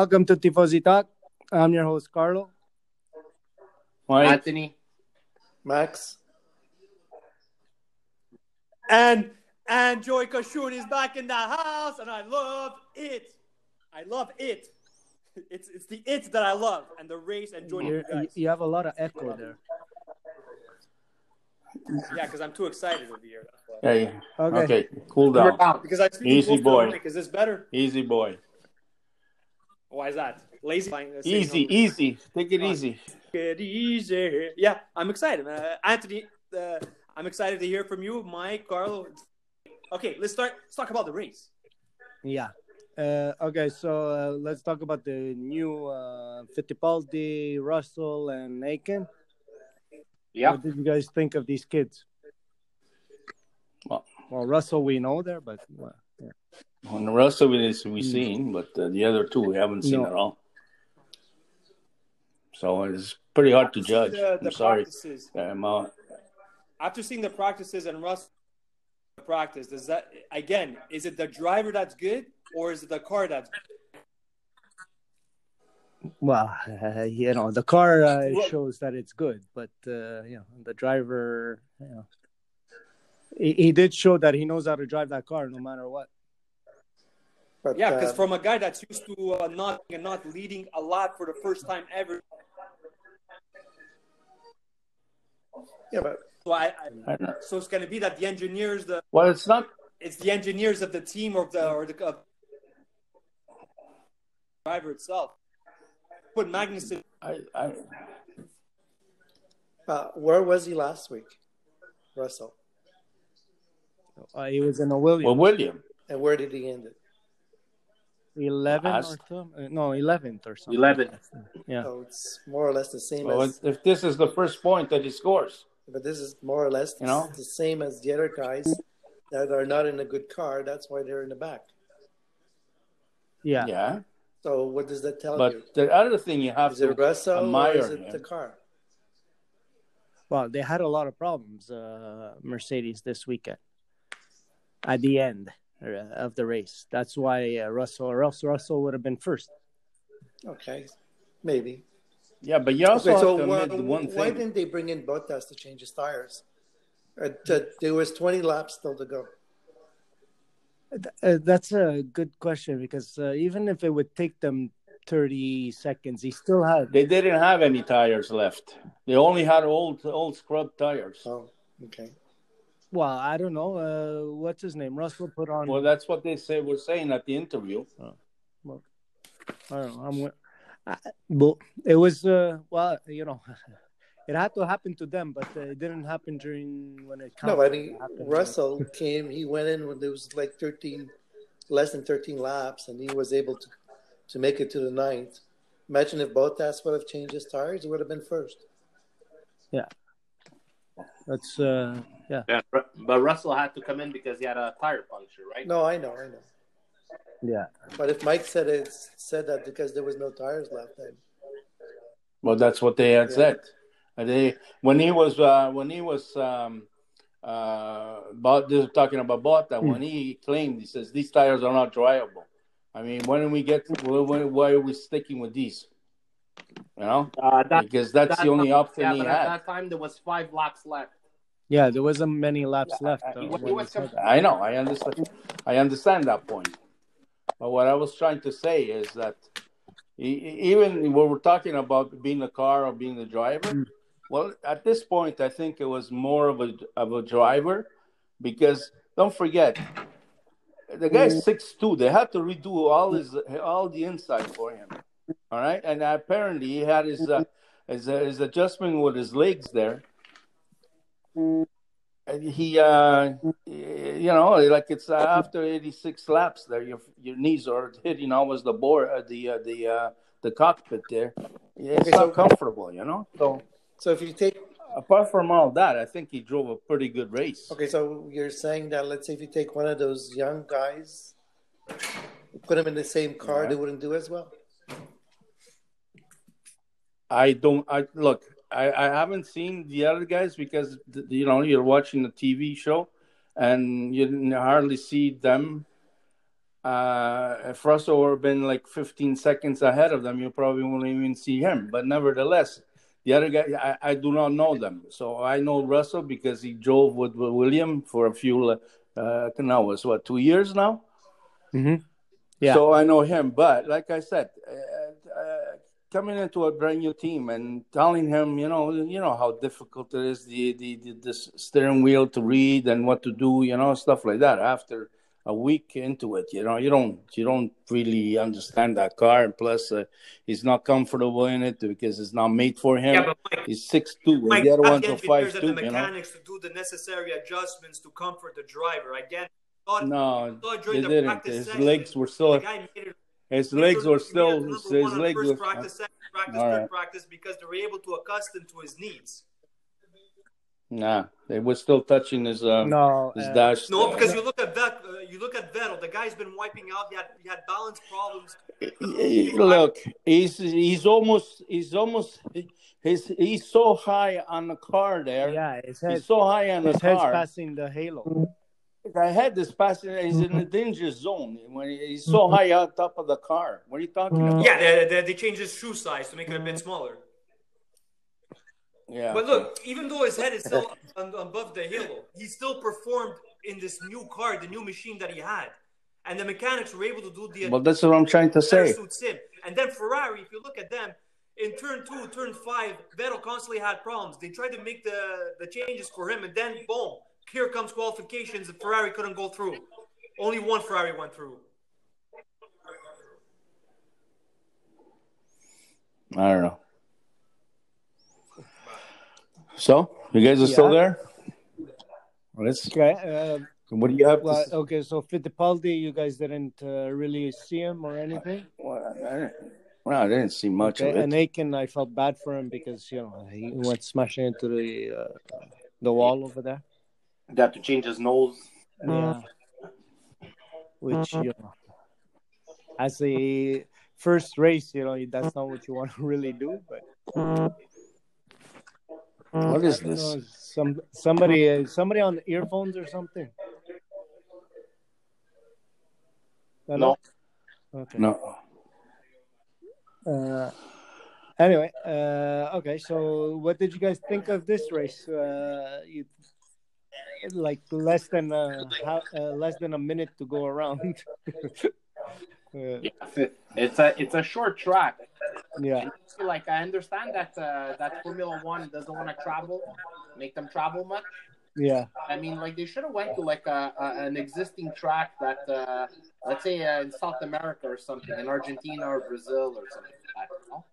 Welcome to Tifosi Talk. I'm your host, Carlo. Mike, Anthony. Max. And and Joy Kashun is back in the house, and I love it. I love it. It's it's the it that I love, and the race and joining you guys. you have a lot of echo there. Yeah, because I'm too excited over here. That's why. hey, Okay. okay. cool down. Because I speak Easy close to the boy. mic. Is this better? Easy boy. Why is that? Lazy. Easy, easy. Take it easy. Get easy. Yeah, I'm excited. Uh, Anthony, uh, I'm excited to hear from you, Mike, Carlo. Okay, let's start. Let's talk about the race. Yeah. Uh, okay, so uh, let's talk about the new uh, Fittipaldi, Russell, and Aitken. Yeah. What did you guys think of these kids? Well, Well, Russell, we know there, but well, yeah. On the rest of it is we've seen, but uh, the other two we haven't seen No. at all. So it's pretty hard to judge. The, the I'm sorry. practices. Um, uh, After seeing the practices and Russ practice, does that again? Is it the driver that's good, or is it the car that's? well, uh, you know, the car uh, Well- shows that it's good, but uh, you know, the driver, you know, he, he did show that he knows how to drive that car no matter what. But, Yeah, because uh, from a guy that's used to uh, not and not leading a lot for the first time ever. yeah, but So I, I I so it's going to be that the engineers, the well, it's not. it's the engineers of the team or the or the of driver itself. Put Magnussen. I, I, uh, where was he last week, Russell? Uh, he was in a Williams. well, William, And where did he end it? 11 or Last- Uh, No, 11th or something. 11. Yeah. So it's more or less the same well, as, if this is the first point that he scores, but this is more or less You know? the same as the other guys that are not in a good car. That's why they're in the back. Yeah. yeah. So what does that tell you? But the other thing you have Is to it Russell or is it him. the car? Well, they had a lot of problems, uh, Mercedes, this weekend at the end of the race. That's why uh, Russell, or else Russell would have been first. Okay, maybe. Yeah, but you also Okay, so to why, admit one why thing. didn't they bring in Bottas to change his tires? Uh, to- there was 20 laps still to go. Uh, that's a good question because uh, even if it would take them 30 seconds, he still had. They didn't have any tires left. They only had old old scrub tires. Oh, okay. Well, I don't know. Uh, what's his name? Russell put on. Well, that's what they say were saying at the interview. Well, I don't know. I'm, I, well, it was uh, well, you know, it had to happen to them, but uh, it didn't happen during when it counted. No, I mean It happened- Russell came. He went in when there was like 13, less than 13 laps, and he was able to to make it to the ninth. Imagine if Bottas would have changed his tires, he would have been first. That's uh, yeah, Yeah, but Russell had to come in because he had a tire puncture, right? No, I know, I know. yeah. But if Mike said it, said that because there was no tires left, then Well, that's what they had Yeah. said. They when he was uh, when he was um, uh, about this talking about Bota when he claimed he says these tires are not drivable. I mean, when do we get? When, why are we sticking with these? You know, Uh, that, because that's that the only time- option yeah, he but at that time there was five laps left. Yeah, there wasn't many laps left. I- uh, he when was- he he was said. I know, I understand, I understand that point. But what I was trying to say is that even when we're talking about being the car or being the driver, well, at this point, I think it was more of a of a driver because don't forget, the guy's six two. They had to redo all his all the inside for him. All right, and apparently he had his uh, his, uh, his adjustment with his legs there. And he, uh, you know, like it's after 86 laps there, your your knees are hitting almost the board, uh, the uh, the uh, the cockpit there. It's Okay, so- comfortable, you know. So so if you take apart from all that, I think he drove a pretty good race. okay, so you're saying that let's say if you take one of those young guys, put them in the same car, Yeah. they wouldn't do as well. I don't. I look. I, I haven't seen the other guys because you know you're watching a TV show, and you hardly see them. uh, if Russell would have been like 15 seconds ahead of them, you probably won't even see him. But nevertheless, the other guy, I, I do not know them. So I know Russell because he drove with, with William for a few, uh, now it's what, two years now? Mm-hmm. Yeah. So I know him. But like I said, coming into a brand new team and telling him, you know, you know how difficult it is the, the, the, the steering wheel to read and what to do, you know, stuff like that. After a week into it. You know, you don't you don't really understand that car. And plus, uh, he's not comfortable in it because it's not made for him. Yeah, but Mike, he's six two. Mike, the other ones are five two. the You know. to do the necessary adjustments to comfort the driver. I get. Thought, No, thought they the didn't. His session, legs were still. Guy made it His legs were still. Number His one on the legs first were. practice, second practice, All third right. practice because they were able to accustom to his needs. Nah, they were still touching his uh, No, his uh, dash. No, because you look at Vet, uh, you look at Vettel. The guy's been wiping out. He had he had balance problems. Look, he's he's almost he's almost he's he's so high on the car there. yeah, his head, He's so high on the his head's car. passing the halo. The head is passing. He's in the mm-hmm. danger zone when he's so mm-hmm. high on top of the car. What are you talking mm-hmm. about? Yeah, they, they, they changed his shoe size to make it a bit smaller. Yeah. But look, even though his head is still un- above the halo, he still performed in this new car, the new machine that he had, and the mechanics were able to do the Well, that's what I'm trying to say. suits him. And then Ferrari, if you look at them, in turn two, turn five, Vettel constantly had problems. They tried to make the, the changes for him, and then boom, here comes qualifications, and Ferrari couldn't go through. Only one Ferrari went through. I don't know. So, you guys are still there? Well, let's. Okay. Uh, What do you have? To well, say? okay. So Fittipaldi, you guys didn't uh, really see him or anything. Well, I didn't, well, I didn't see much Okay. of it. And Aitken, I felt bad for him because you know he went smashing into the uh, the wall over there. Got to change his nose. Yeah. Which you know, as a first race, you know that's not what you want to really do. But what is this? know, some somebody uh, somebody on earphones or something. No. Okay. No. Uh, anyway, uh, okay. So, what did you guys think of this race? Uh, you like less than a, how, uh, less than a minute to go around. uh, It's a it's a short track. yeah, Like I understand that uh, that Formula One doesn't want to travel, make them travel much. yeah, I mean, like they should have went to like a, a an existing track that, uh, let's say, uh, in South America or something, in Argentina or Brazil or something like that. You know?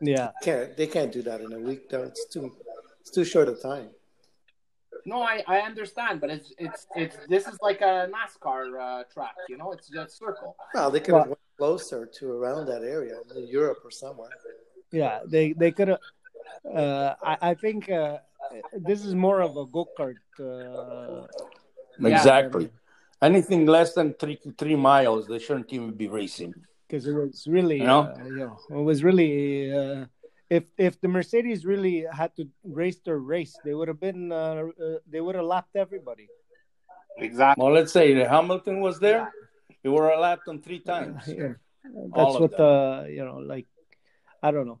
yeah. Can't they can't do that in a week though? It's too it's too short a time. No, I, I understand, but it's it's it's this is like a NASCAR uh, track. You know, it's just circle. Well, they could Well- have went closer to around that area, in Europe or somewhere. Yeah, they they could have. Uh, I I think uh, this is more of a go kart. Uh, Exactly. Anything less than three three miles, they shouldn't even be racing. because it was really, You know? uh, you know, it was really. Uh, if if the Mercedes really had to race their race, they would have been. Uh, uh, they would have lapped everybody. Exactly. Well, let's say that Hamilton was there. He were lapped on three times. Yeah. That's what the you know, like, I don't know.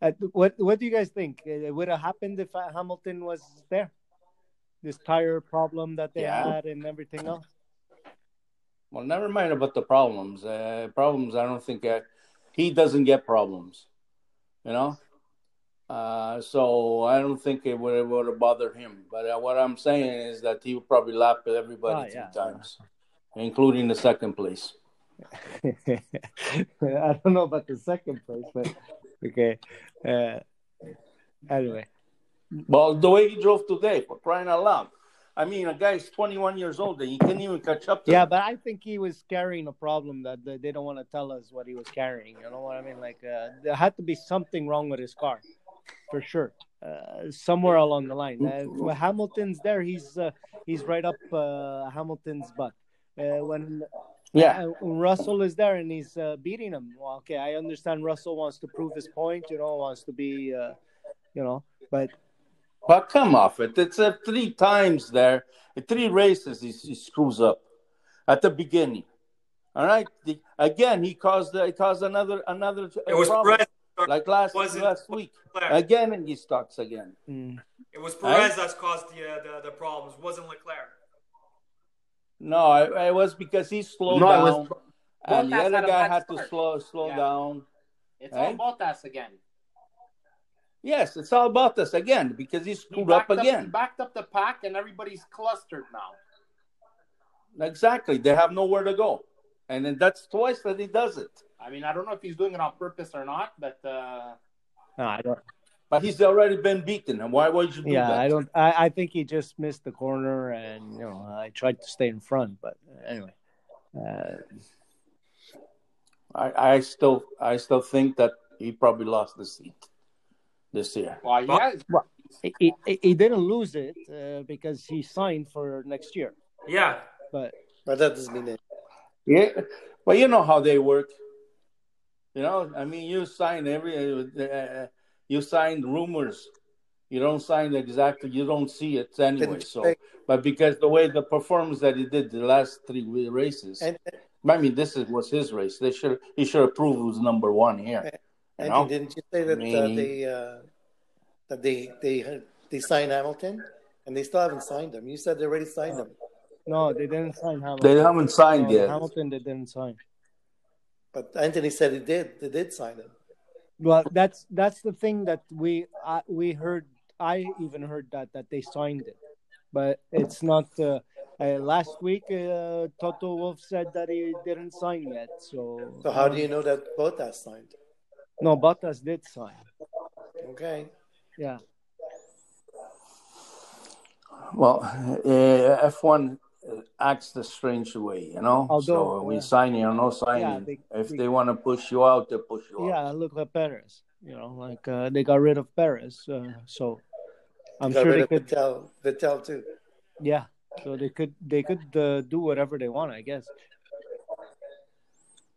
Uh, what what do you guys think? It would have happened if uh, Hamilton was there. This tire problem that they Yeah. had and everything else. Well, never mind about the problems. Uh, problems, I don't think uh, he doesn't get problems. You know, uh, so I don't think it would would have bothered him. But uh, what I'm saying is that he would probably lap everybody Ah, three yeah. times, including the second place. I don't know about the second place, but okay. Uh, anyway, Well, the way he drove today, for crying out loud. I mean, a guy's 21 years old and he can't even catch up to yeah, him. but I think he was carrying a problem that they they don't want to tell us what he was carrying. You know what I mean? Like uh, there had to be something wrong with his car, for sure. Uh, somewhere along the line, uh, when Hamilton's there, he's uh, he's right up uh, Hamilton's butt. Uh, when Yeah. uh, Russell is there and he's uh, beating him. Well, okay, I understand Russell wants to prove his point. You know, wants to be, uh, you know, but But come off it. It's uh, three times there, three races he, he screws up at the beginning. All right. The, again, he caused he caused another another It was problem. Perez. Like last wasn't- last week. Leclerc. Again, and he starts again. Mm. It was Perez that's caused the, uh, the the problems. It wasn't Leclerc. No, it, it was because he slowed No, down, was- and the other had guy bad had to slow slow Yeah. down. It's Right? all Bottas again. Yes, it's all about this again because he He screwed up backed, up, he again. backed up the pack, and everybody's clustered now. Exactly, they have nowhere to go, and then that's twice that he does it. I mean, I don't know if he's doing it on purpose or not, but uh, No, I don't. But he's already been beaten, and why would you do Yeah, that? I don't. I, I think he just missed the corner, and you know, I tried to stay in front, but anyway. Uh, I, I still, I still think that he probably lost the seat this year. well, yeah, he, he, he didn't lose it uh, because he signed for next year, Yeah. but But that doesn't mean it. Yeah, well, you know how they work. You know, I mean, you sign every, uh, you sign rumors. You don't sign exactly. You don't see it anyway. Didn't So, say- but because the way the performance that he did the last three races, And, I mean, this is, was his race. They should he should have proved he was number one here. You and know? didn't you say that uh, they uh, that they they they signed Hamilton and they still haven't signed him? You said they already signed him, no, they didn't sign Hamilton. They haven't signed No, yet. Hamilton, they didn't sign. But Anthony said he did. They did sign him. Well, that's that's the thing that we I, we heard. I even heard that that they signed it, but it's not. Uh, uh, last week, uh, Toto Wolff said that he didn't sign yet. So, So how do you know that Bottas signed? No, Bottas did sign. Okay, Yeah, Well, uh, F1 acts the strange way, you know. Although, so we yeah. signing or no signing. they- if they- they want to push you out, they push you out. yeah. Look at Perez. You know, like uh, they got rid of Perez, uh, so I'm got sure rid they of could. Vettel, Vettel too. Yeah, so they could they could uh, do whatever they want, I guess.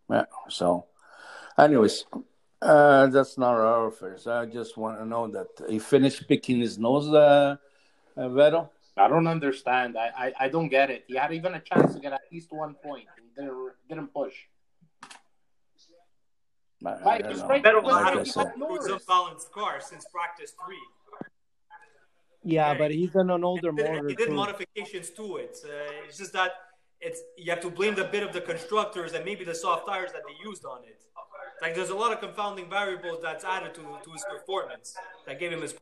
Yeah. So, anyways, uh, that's not our affairs. I just want to know that he finished picking his nose, uh, uh, Vettel. I don't understand. I, I, I don't get it. He had even a chance to get at least one point. He didn't didn't push. I, I Mike, don't right. Vettel Like had I a said. was unbalanced car since practice three. Yeah, Okay. but he's on an older motor he did too. modifications to it. Uh, it's just that it's you have to blame the bit of the constructors and maybe the soft tires that they used on it. Like there's a lot of confounding variables that's added to, to his performance that gave him his.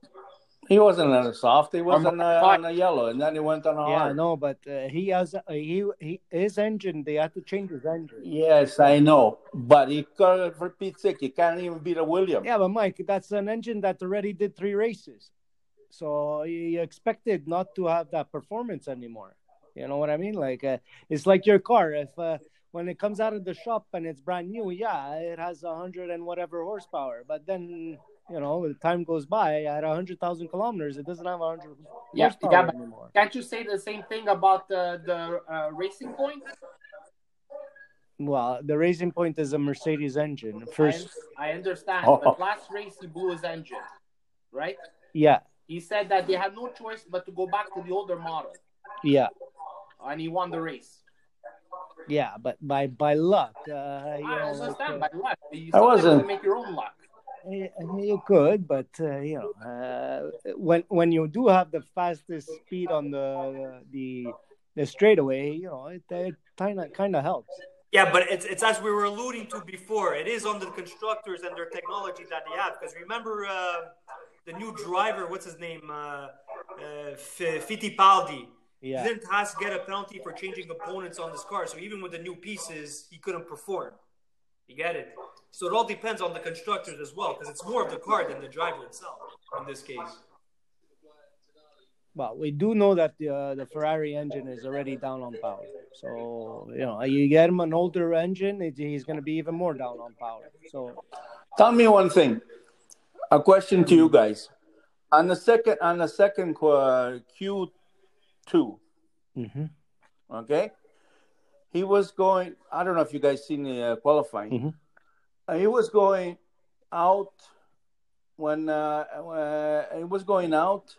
He wasn't on a soft. He was I'm- on a, on a yellow, and then he went on a Yeah, hard. no, but uh, he has uh, he he his engine. They had to change his engine. Yes, I know, but he got for Pete's sake, he can't even beat a Williams. Yeah, but Mike, that's an engine that already did three races, so he expected not to have that performance anymore. You know what I mean? Like uh, it's like your car. If uh, when it comes out of the shop and it's brand new, yeah, it has a hundred and whatever horsepower. But then you know, the time goes by at a hundred thousand kilometers, it doesn't have a hundred Yeah, horsepower yeah, anymore. Can't you say the same thing about the the uh, racing point? Well, the Racing Point is a Mercedes engine. First, I, I understand, Oh. but last race he blew his engine, right? yeah, He said that they had no choice but to go back to the older model, yeah. and he won the race. Yeah, but by by luck, uh, you I know, understand, like, by luck. You I wasn't- to make your own luck. You could, but uh, you know, uh, when when you do have the fastest speed on the the the straightaway, you know, it, it kind of kind of helps. Yeah, but it's it's as we were alluding to before. It is on the constructors and their technology that they have. Because remember uh, the new driver, what's his name, uh, uh, Fittipaldi. Yeah, He didn't has to get a penalty for changing opponents on this car. So even with the new pieces, he couldn't perform. You get it? So it all depends on the constructors as well, because it's more of the car than the driver itself in this case. well, we do know that the uh, the Ferrari engine is already down on power. So you know, you get him an older engine, it, he's going to be even more down on power. So Tell me one thing. A question to you guys. On the second, on the second uh, Q two, mhm. okay, he was going. I don't know if you guys seen the uh, qualifying. Mhm. Uh, he was going out when uh, uh, he was going out,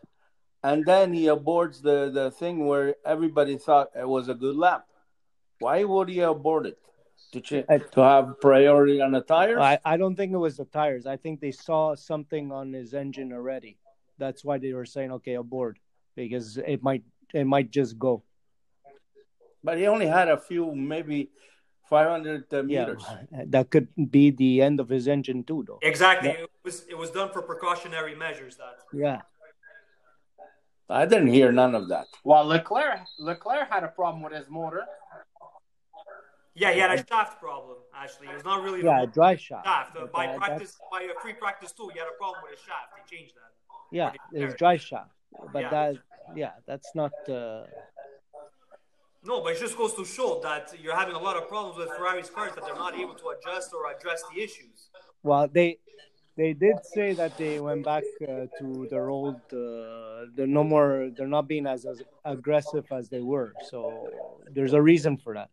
and then he aborts the the thing where everybody thought it was a good lap. Why would he abort it? to ch- I- to have priority on the tires. I, I don't think it was the tires. I think they saw something on his engine already. That's why they were saying, okay, abort, because it might it might just go. But he only had a few, maybe 500 uh, Yeah, meters. that could be the end of his engine too, though. Exactly. Yeah. It was it was done for precautionary measures. That Yeah, I didn't hear none of that. Well, Leclerc Leclerc had a problem with his motor. yeah, he had a shaft problem. Actually, it was not really yeah, the dry shot. shaft. Uh, by that- practice, by a free practice too, he had a problem with his shaft. He changed that. Yeah, Pretty it's fair. dry shot. But Yeah. that, yeah, that's not. Uh, No, but it just goes to show that you're having a lot of problems with Ferrari's cars that they're not able to adjust or address the issues. well, they they did say that they went back uh, to their old. Uh, they're no more. They're not being as, as aggressive as they were. So there's a reason for that.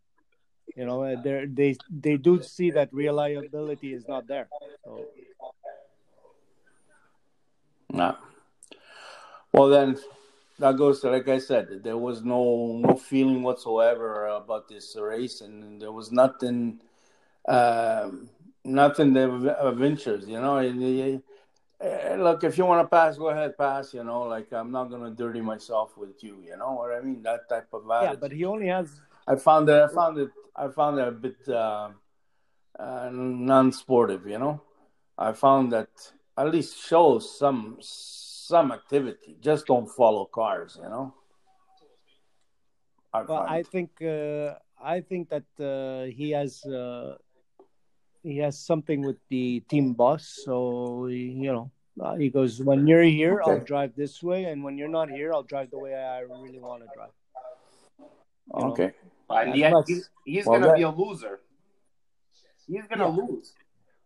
You know, they they they do see that reliability is not there. So No. Well, then that goes to like I said, there was no no feeling whatsoever about this race, and there was nothing, um, nothing interest. You know, And, uh, look, if you want to pass, go ahead, pass. You know, like I'm not gonna dirty myself with you. You know what I mean? That type of yeah, but he only has. I found that I found it. I found it a bit uh, uh, non-sportive. You know, I found that at least shows some some activity. Just don't follow cars. You know. I Well, find. I think uh, I think that uh, he has uh, he has something with the team boss. So you know, uh, he goes, "When you're here, I'll drive this way, and when you're not here, I'll drive the way I really want to drive." you know. okay. And yet he's, he's Well, gonna that- be a loser. He's gonna Yeah. lose.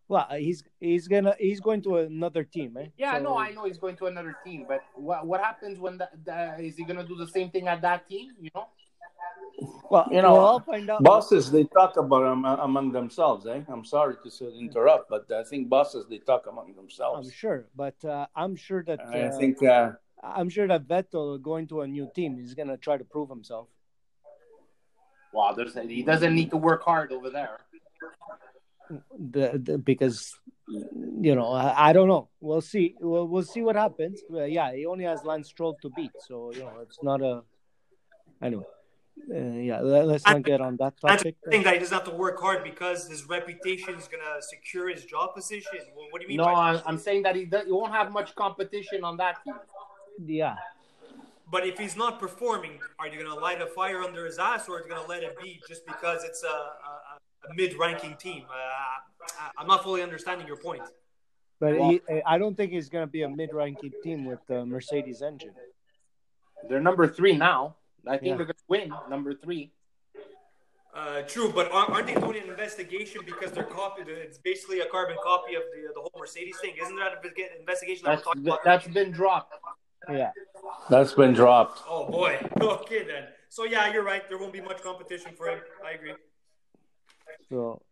Well, he's he's gonna he's going to another team, eh? Yeah, So- no, I know he's going to another team, but what what happens when that, that is he gonna do the same thing at that team? You know? Well, You know, well, I'll find out. Bosses, they talk about them among themselves. Eh? I'm sorry to sort of interrupt, but I think bosses they talk among themselves. I'm sure, but uh, I'm sure that I uh, think. Uh, I'm sure that Vettel going to a new team, he's gonna try to prove himself. Wow, there's he doesn't need to work hard over there. The, the because you know I, I don't know. We'll see. We'll we'll see what happens. Uh, yeah, he only has Lance Stroll to beat, so you know it's not a. Anyway, uh, yeah. Let, us not get on that That's topic. the thing that he doesn't have to work hard because his reputation is gonna secure his job position. Well, what do you mean? No, I'm, I'm saying that he, does, he won't have much competition on that team. Yeah, But if he's not performing, are you going to light a fire under his ass, or are you going to let it be just because it's a, a, a mid-ranking team? Uh, I- I'm not fully understanding your point. but Well- he, I don't think he's gonna be a mid-ranking team with the Mercedes engine. They're number three now. I think Yeah. they're gonna win number three. Uh, true, but aren't aren't they doing an investigation because they're copied? It's basically a carbon copy of the the whole Mercedes thing, isn't that an investigation? That That's we're talking about? that's been dropped. Yeah, that's been dropped. Oh boy. Okay then. So yeah, you're right. There won't be much competition for him. I agree. So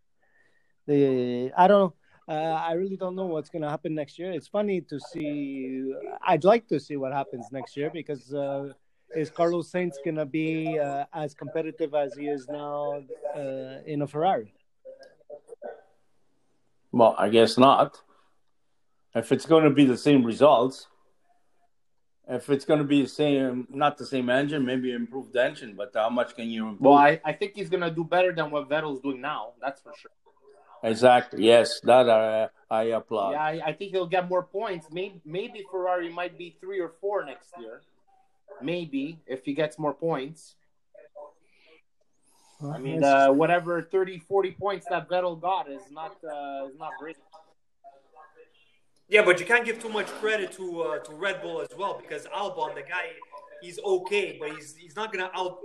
the I don't know. Uh, I really don't know what's gonna happen next year. It's funny to see. I'd like to see what happens next year because uh, is Carlos Sainz gonna be uh, as competitive as he is now uh, in a Ferrari? Well, I guess not. If it's going to be the same results, if it's going to be the same, not the same engine, maybe improved engine, but how much can you improve? Well, I, I think he's gonna do better than what Vettel's doing now. That's for sure. Exactly. Yes, that I, I applaud. Yeah, I, I think he'll get more points. Maybe maybe Ferrari might be three or four next year. Maybe if he gets more points. I mean, uh, whatever 30, 40 points that Vettel got is not uh, is not great. Yeah, but you can't give too much credit to uh, to Red Bull as well because Albon, the guy, he's okay, but he's he's not gonna out.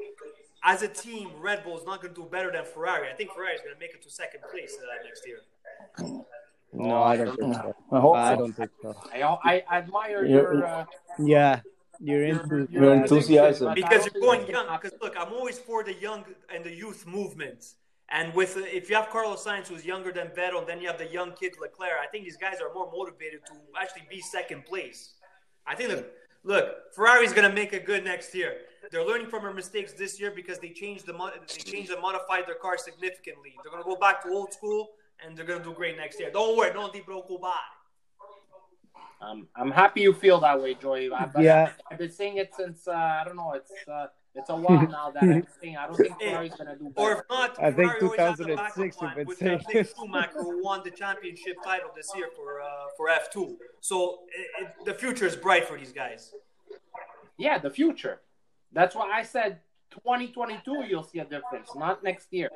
As a team, Red Bull is not gonna do better than Ferrari. I think Ferrari is gonna make it to second place uh, next year. no, I don't think so. I hope I so. don't think so. I I admire Yeah. your uh, Yeah, you're your, Your enthusiasm. because you're going young. Because look, I'm always for the young and the youth movement. And with uh, if you have Carlos Sainz who's younger than Vettel, and then you have the young kid Leclerc, I think these guys are more motivated to actually be second place. I think that look, Ferrari's gonna make a good next year. they're learning from their mistakes this year because they changed the mo- they changed and modified their car significantly. They're gonna go back to old school and they're gonna do great next year. Don't worry, don't deep go by. Um, I'm happy you feel that way, Joey. I, but Yeah. I've been saying it since uh, I don't know. It's uh, it's a while now that I'm saying I don't think Ferrari's gonna do Or if not, I think Ferrari always has a backup 2006 plan you've been with saying uh, Schumacher won the championship title this year for uh, for F2. So it, it, the future is bright for these guys. Yeah, the future. That's why I said 2022. You'll see a difference, not next year.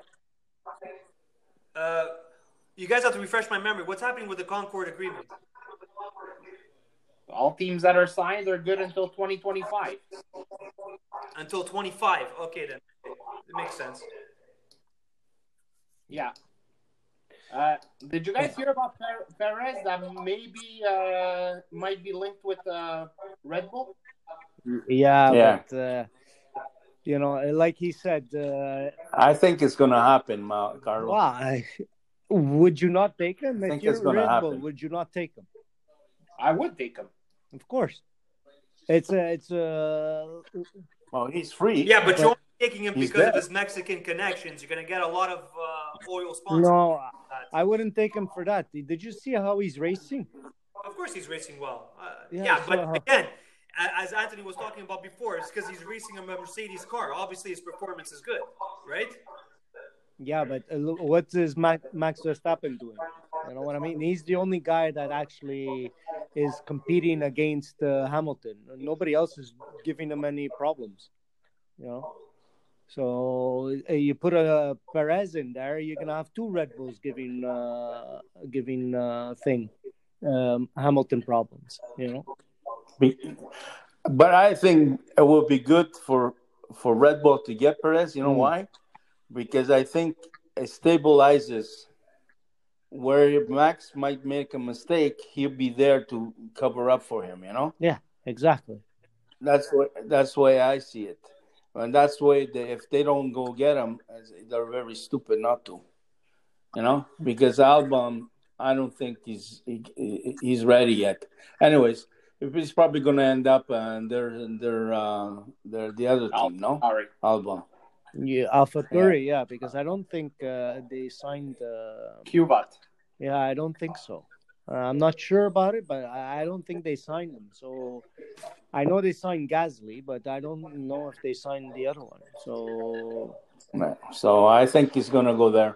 Uh, you guys have to refresh my memory. What's happening with the Concorde agreement? All teams that are signed are good until 2025. Until 25. Okay, then. It makes sense. Yeah. Uh, did you guys hear about Perez that maybe uh, might be linked with uh, Red Bull? Yeah, Yeah. but uh, you know, like he said, uh, I think it's going to happen, Carlos. why would you not take him? If think it's gonna Red Bull, happen. would you not take him? I would take him. Of course. It's a, it's a, Oh, he's free. Yeah, but you're only taking him He's because of his Mexican connections. You're going to get a lot of uh, oil sponsors. no, I wouldn't take him for that. Did you see how he's racing? Of course, he's racing well. Uh, Yeah, yeah, so, but uh, again, as Anthony was talking about before, it's because he's racing a Mercedes car. Obviously, his performance is good, right? Yeah, but uh, what is Max, Max Verstappen doing? You know what I mean? He's the only guy that actually is competing against uh, Hamilton. Nobody else is giving him any problems. You know, so uh, you put a Perez in there, you're gonna have two Red Bulls giving uh, giving uh, thing um, Hamilton problems. You know, But I think it will be good for for Red Bull to get Perez. You know Mm. why? Because I think it stabilizes where Max might make a mistake. He'll be there to cover up for him. You know, Yeah, exactly. that's what that's the way I see it, and that's the way they, if they don't go get him, they're very stupid not to. You know, because Albon, I don't think he's he, he's ready yet. Anyways, he's probably going to end up and they're they're uh, they're the other team, no All right. Albon. Yeah, Alpha Curry, yeah, because I don't think uh, they signed. Uh, Kvyat. Yeah, I don't think so. Uh, I'm not sure about it, but I I don't think they signed him. So I know they signed Gasly, but I don't know if they signed the other one. So So I think he's going to go there.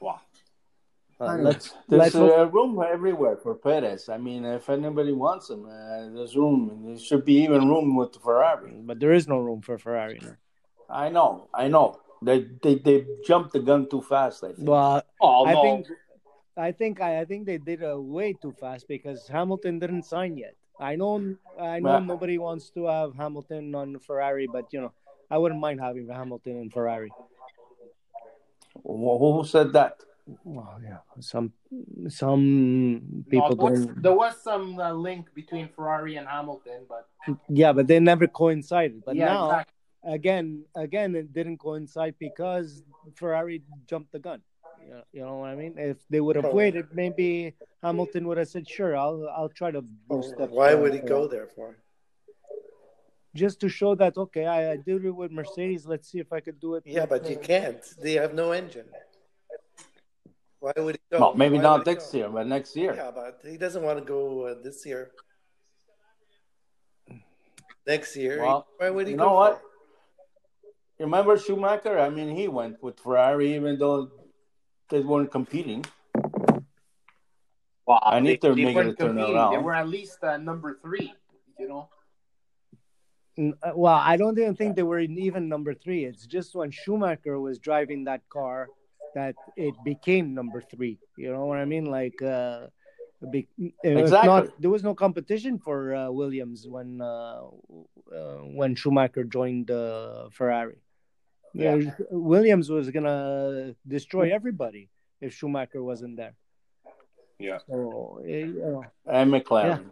Wow. uh, let's There's let's uh, room everywhere for Perez. I mean, if anybody wants him, uh, there's room. There should be even room with Ferrari. but there is no room for Ferrari now. I know, I know. They they they jumped the gun too fast. I think. Well, Oh, I no. think I think I, I think they did it way too fast because Hamilton didn't sign yet. I know I know Well- nobody wants to have Hamilton on Ferrari, but you know I wouldn't mind having Hamilton in Ferrari. Who who said that? Well, yeah, some some people No, there, was, don't. there was some uh, link between Ferrari and Hamilton, but Yeah, but they never coincided. But yeah, now exactly. Again, again, it didn't coincide because Ferrari jumped the gun. You know, what I mean? If they would have Oh. waited, maybe Hamilton would have said, "Sure, I'll I'll try to boost up." Why would he go there for? Just to show that okay, I, I did it with Mercedes. Let's see if I could do it. Yeah, but you uh, can't. They have no engine. Why would he go? Well, maybe Why not would next year, but next year. Yeah, but he doesn't want to go uh, this year. Next year, Well, why would he you go? know what? For? Remember Schumacher? I mean, he went with Ferrari even though they weren't competing. Wow, I need they, to they make it weren't turn around. They were at least uh, number three. You know. uh, Well, I don't even think they were even number three. It's just when Schumacher was driving that car that it became number three. You know what I mean? Like, uh, be, Exactly. not, there was no competition for uh, Williams when uh, uh, when Schumacher joined uh, Ferrari. Yeah. There's- Williams was gonna destroy everybody if Schumacher wasn't there. Yeah. So, you know, And McLaren.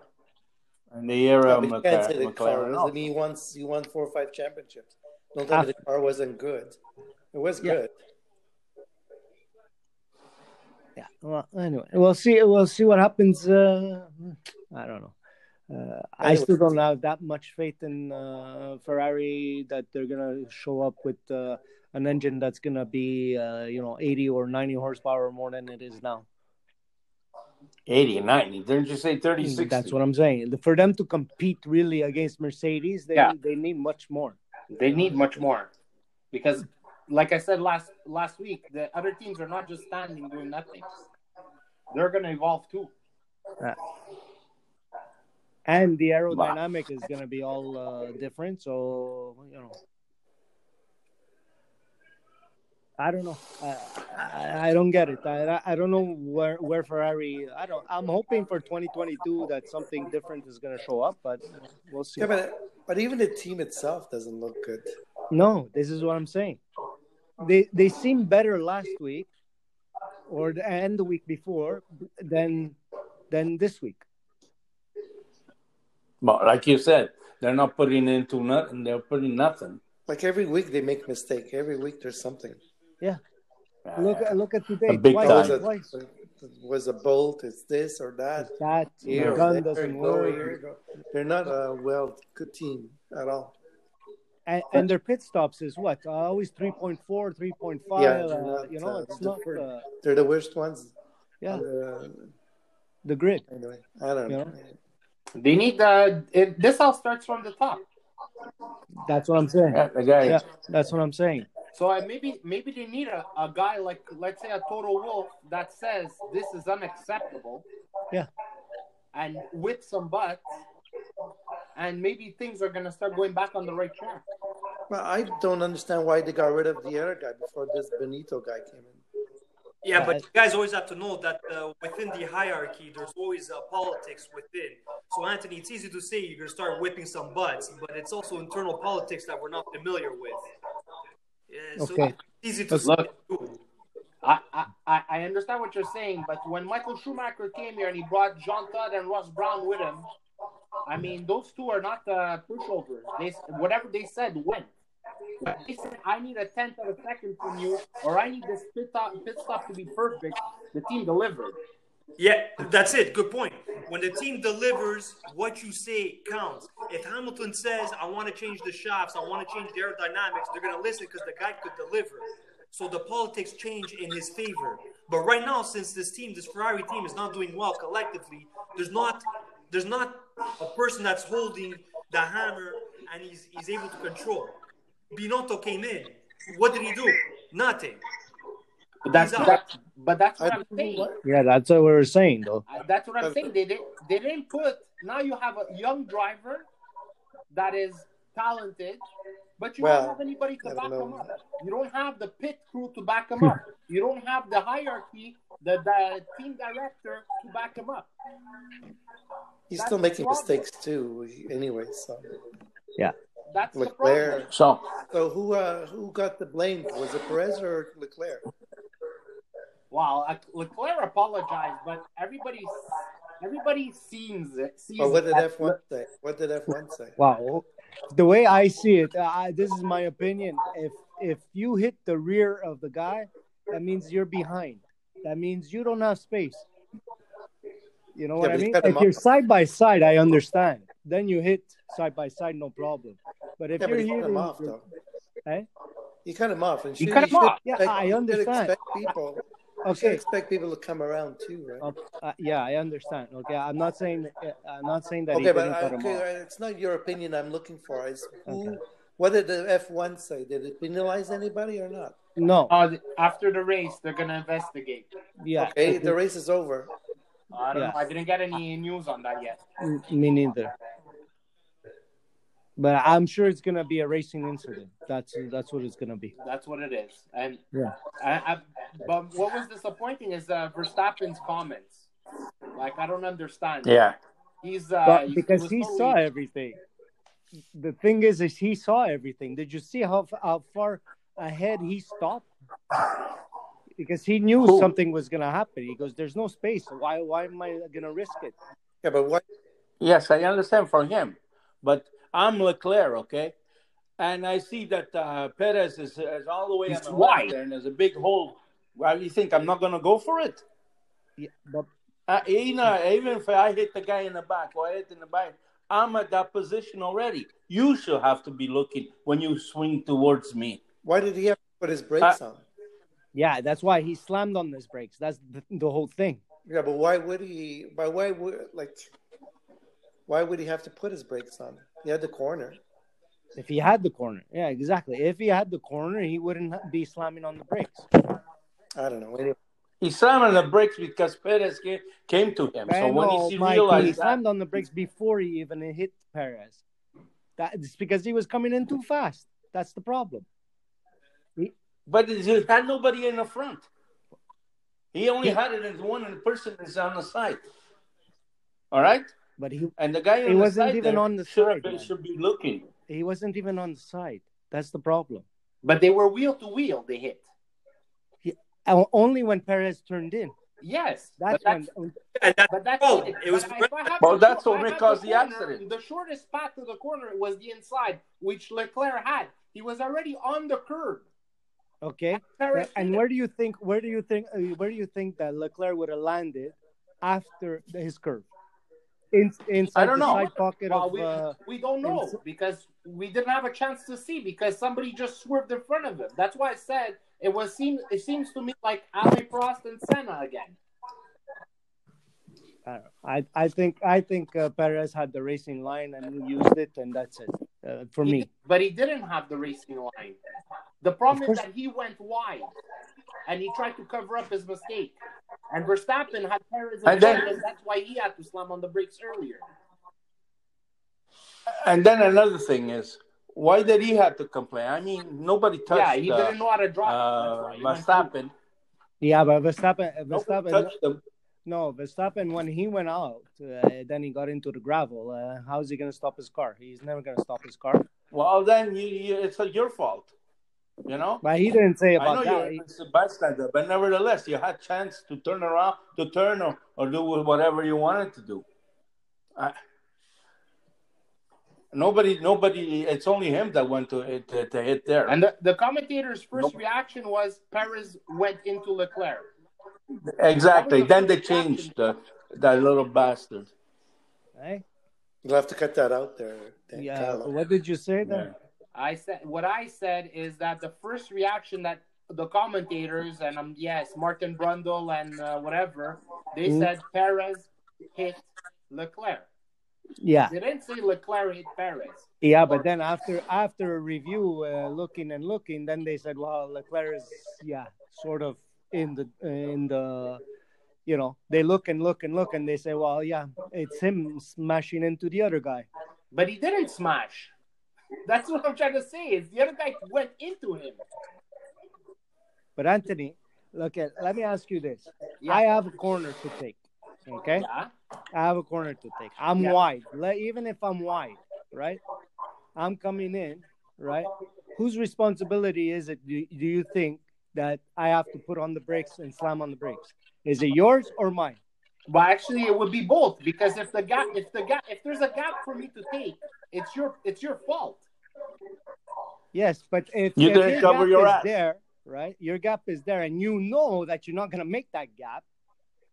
Yeah. And the era of but you can't McLaren. car. I mean, he won. He won four or five championships. Don't tell me the car wasn't good. It was Yeah. good. yeah. Well, anyway, we'll see. We'll see what happens. Uh, I don't know. Uh, I still don't have that much faith in uh, Ferrari that they're gonna show up with uh, an engine that's gonna be uh, you know 80 or 90 horsepower more than it is now. 80, and 90. Didn't you say 30, 60? That's what I'm saying. For them to compete really against Mercedes, they Yeah. they need much more. They need much more because, like I said last last week, the other teams are not just standing doing nothing. They're going to evolve too. And the aerodynamic is going to be all uh, different. So you know, I don't know. I, I, I don't get it. I, I don't know where where Ferrari. I don't. I'm hoping for 2022 that something different is going to show up, but we'll see. Yeah, but but even the team itself doesn't look good. No, this is what I'm saying. They they seem better last week, or the, and the week before than than this week. But like you said, they're not putting into nothing. They're putting nothing. Like every week they make mistake. Every week there's something. Yeah. Look look at today. A big twice, time. Was a, twice. was a bolt? It's this or that? That Here, the gun doesn't go, work. They're not a well good team at all. And, and their pit stops is what? Uh, always 3.4, 3.5. Yeah, uh, you know, uh, it's not uh, They're the worst ones. yeah on the- the grid. anyway, I don't know. They need the. It, this all starts from the top. That's what I'm saying. Yeah, the guy. Yeah, that's what I'm saying. So I maybe maybe they need a, a guy like let's say a Toto Wolff that says this is unacceptable. Yeah. And with some butts, and maybe things are gonna start going back on the right track. Well, I don't understand why they got rid of the other guy before this Binotto guy came in. Yeah, but you guys always have to know that uh, within the hierarchy, there's always uh, politics within. So, Anthony, it's easy to say you're going to start whipping some butts, but it's also internal politics that we're not familiar with. Yeah, so Okay. it's easy to Look. say. I, I- I, I understand what you're saying, but when Michael Schumacher came here and he brought Jean Todt and Ross Brawn with him, I mean, those two are not uh, pushovers. They whatever they said went. "I need a tenth of a second from you," or "I need this pit stop, pit stop to be perfect," the team delivered. Yeah, that's it. Good point. When the team delivers, what you say counts. If Hamilton says, I want to change the shafts, I want to change the aerodynamics, they're going to listen because the guy could deliver. So the politics change in his favor. But right now, since this team, this Ferrari team is not doing well collectively, there's not there's not a person that's holding the hammer and he's, he's able to control. Binotto came in. What did he do? Nothing. But that's He's out. that, but that's what I I'm saying. why. Yeah, that's what we were saying, though. Uh, That's what I'm saying. They didn't. They didn't put. Now you have a young driver that is talented, but you Well, don't have anybody to don't back him up. You don't have the pit crew to back him up. You don't have the hierarchy, the, the team director to back him up. He's That's still making mistakes too, anyway. So That's the Leclerc. problem. So, So who uh, who got the blame? Was it Perez or Leclerc? Wow, uh, Leclerc apologized, but everybody, everybody sees it. Sees Or what did F one say? What did F one say? Wow. The way I see it, I, this is my opinion. If if you hit the rear of the guy, that means you're behind. That means you don't have space. You know what I mean? If you're off. side by side, I understand. Then you hit side by side, no problem. But if Yeah, you're but he cut here, him off though. Eh? He cut him off, and He should- cut him should off. Yeah, expect- I understand. Expect people. You okay. expect people to come around too, right? Uh, uh, yeah, I understand. Okay, I'm not saying that, I'm not saying that he Okay, but didn't I, cut him okay, off. it's not your opinion I'm looking for. It's who, Okay. what did the F1 say? Did it penalize anybody or not? No, Uh, after the race, they're gonna investigate. yeah, Okay, the race is over. I don't Yeah. know. I didn't get any news on that yet. Me neither. But I'm sure it's gonna be a racing incident. That's that's what it's gonna be. That's what it is. And Yeah. I, I, but what was disappointing is uh, Verstappen's comments. Like I don't understand. yeah. He's uh, But because was he totally- saw everything. The thing is, is he saw everything. Did you see how how far ahead he stopped? Because he knew Who? something was gonna happen. He goes, "There's no space. Why why am I gonna risk it?" Yeah, but what? Yes, I understand for him, but I'm Leclerc, okay, and I see that uh, Perez is, is all the way He's on the wide. there, and there's a big hole. Well, you think I'm not going to go for it? Yeah, but Uh, you know, even if I hit the guy in the back or I hit in the back, I'm at that position already. You should have to be looking when you swing towards me. Why did he have to put his brakes on? Yeah, that's why he slammed on his brakes. That's the, the whole thing. Yeah, but why would he? By why would like? Why would he have to put his brakes on? He had the corner. If he had the corner, yeah, exactly. If he had the corner, he wouldn't be slamming on the brakes. I don't know. He slammed on the brakes because Perez came, came to him. I So when know, he Mike, realized he that, slammed on the brakes before he even hit Perez. That's because he was coming in too fast. That's the problem. but he had nobody in the front. He only He- had it as one person is on the side. All right, But he and the guy on He the wasn't side even there on the should, side, have- man. should be looking. he wasn't even on the side. That's the problem. But they were wheel to wheel. They hit. O- Only when Perez turned in. Yes, That's, but that's when. Yeah, that's But that's Oh, it. it was But I Well, the that's short- what I caused the corner, accident. The shortest path to the corner was the inside, which Leclerc had. He was already on the curb. Okay. Perez And where do you think? Where do you think? uh, Where do you think that Leclerc would have landed after his curve? In, inside I don't know. side pocket Well, of. we, Uh, we don't know because we didn't have a chance to see because somebody just swerved in front of him. That's why I said it was seem it seems to me like Alain Prost and Senna again. I. I I think I think uh, Perez had the racing line and he used it, and that's it uh, for He me. did- but he didn't have the racing line. The problem is that he went wide and he tried to cover up his mistake. And Verstappen had Perez in And then- front, and that's why he had to slam on the brakes earlier. And then another thing is, why did he have to complain? I mean, nobody touched yeah, he uh, didn't know how to drive. uh, That's he went through. Verstappen. Yeah, but Verstappen, Nobody Verstappen, touched him. no, Verstappen. When he went out, uh, then he got into the gravel. Uh, how's he going to stop his car? He's never going to stop his car. Well, then you, you, it's not your fault. You know. But he didn't say I know about that. He- you're a bystander, but nevertheless, you had chance to turn around, to turn or, or do whatever you wanted to do. I, nobody, nobody. It's only him that went to hit, to, to hit there. And the, the commentator's first Nope. reaction was Perez went into Leclerc. exactly. That was Then they changed the, that little bastard. eh? you'll have to cut that out there. Yeah. Carlo. What did you say Yeah. I said what I said is that the first reaction that the commentators and um yes Martin Brundle and uh, whatever they Mhm. said Perez hit Leclerc. Yeah. They didn't say Leclerc hit Perez. Yeah, but then after after a review, uh, looking and looking, then they said, "Well, Leclerc is yeah, sort of in the in the, you know." They look and look and look, and they say, "Well, yeah, it's him smashing into the other guy." But he didn't smash. That's what I'm trying to say. Is the other guy went into him. But Anthony, look at. Let me ask you this: Yeah. I have a corner to take. Okay, Yeah. I have a corner to take. I'm Yeah. wide. Let, even if I'm wide, right? I'm coming in, right? Whose responsibility is it? Do, do you think that I have to put on the brakes and slam on the brakes? Is it yours or mine? Well, actually, it would be both because if the gap, if the gap, if there's a gap for me to take, it's your it's your fault. Yes, but if, You if didn't your cover gap your is ass. there, right? Your gap is there, and you know that you're not going to make that gap.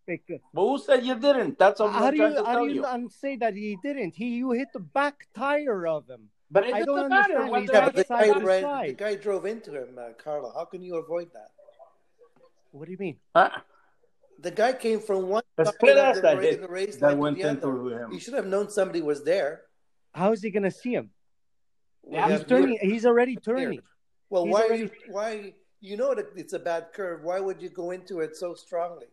Because, But who said you didn't? That's what how I'm do you to how tell do you you. say that he didn't? He you hit the back tire of him. But it I doesn't don't matter understand. whether He's Yeah, I the side guy, the ran, side. the guy drove into him, uh, Carlo. How can you avoid that? What do you mean? Huh? The guy came from one It's side Perez of the, that ra- hit- the race that went the into him. He should have known somebody was there. How is he going to see him? Yeah, He's Yeah, turning. He's already turning. Well, He's why? already- Why? You know that it's a bad curve. Why would you go into it so strongly?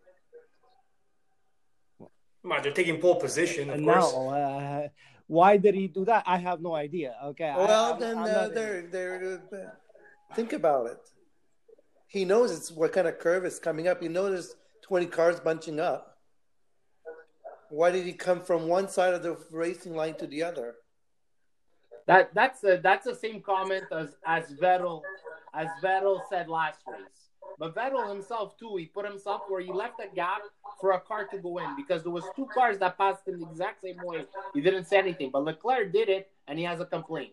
Come on, they're taking pole position, of And course. uh, why did he do that? I have no idea. Okay. I- Well, I'm- then I'm uh, not- they're they're. Uh, think about it. He knows it's what kind of curve is coming up. He knows there's 20 cars bunching up. Why did he come from one side of the racing line to the other? That that's a, that's the same comment as as Vettel as Vettel said last race. But Vettel himself too, he put himself where he left a gap for a car to go in because there was two cars that passed him the exact same way. He didn't say anything, but Leclerc did it, and he has a complaint.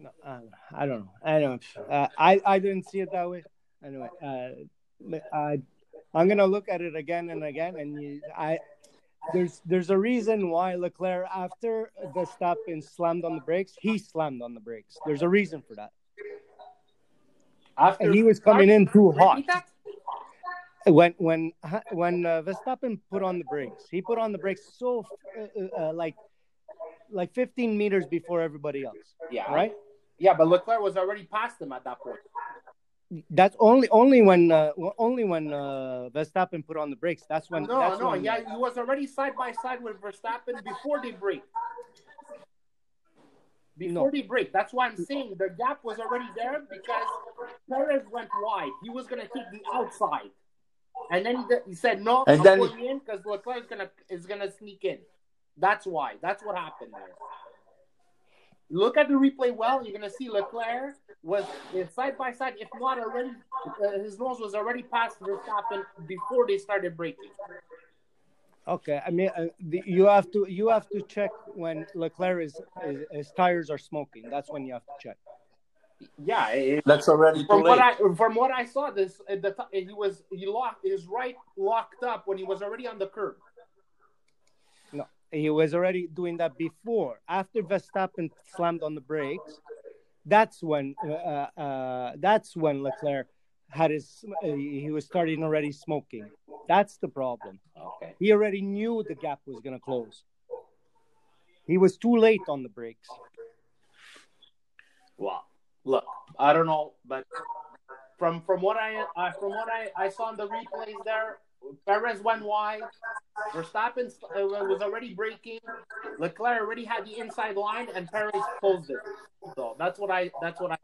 No, uh, I don't know. I don't. Uh, I I didn't see it that way. Anyway, uh, I I'm gonna look at it again and again, and you, I there's there's a reason why Leclerc after Verstappen slammed on the brakes, he slammed on the brakes. There's a reason for that. After And he was coming in too hot. When when when uh, Verstappen put on the brakes, he put on the brakes so uh, uh, uh, like like 15 meters before everybody else, Yeah. right? Yeah, but Leclerc was already past him at that point. That's only only when uh, only when uh, Verstappen put on the brakes. That's when. No, that's no, when, yeah, he was already side by side with Verstappen before they break. Before No. they break. That's why I'm saying the gap was already there because Perez went wide. He was gonna take the outside. And then he, said no, And I'm then- going in because Leclerc is gonna is gonna sneak in. That's why. That's what happened there. Look at the replay well. You're gonna see Leclerc was side by side, if not already, uh, his nose was already past Verstappen before they started braking. Okay, I mean, uh, the, you have to you have to check when Leclerc is, is his tires are smoking. That's when you have to check. Yeah, it, That's already too from what. I from what I saw, this the he was he locked his right locked up when he was already on the curb. He was already doing that before. After Verstappen slammed on the brakes, that's when uh, uh, that's when Leclerc had his uh, he was starting already smoking. That's the problem. Okay. He already knew the gap was gonna close. He was too late on the brakes. Well, look, I don't know, but from from what I uh, from what I, I saw in the replays there, Perez went wide. Verstappen uh, was already braking. Leclerc already had the inside line, and Perez closed it. So that's what I that's what I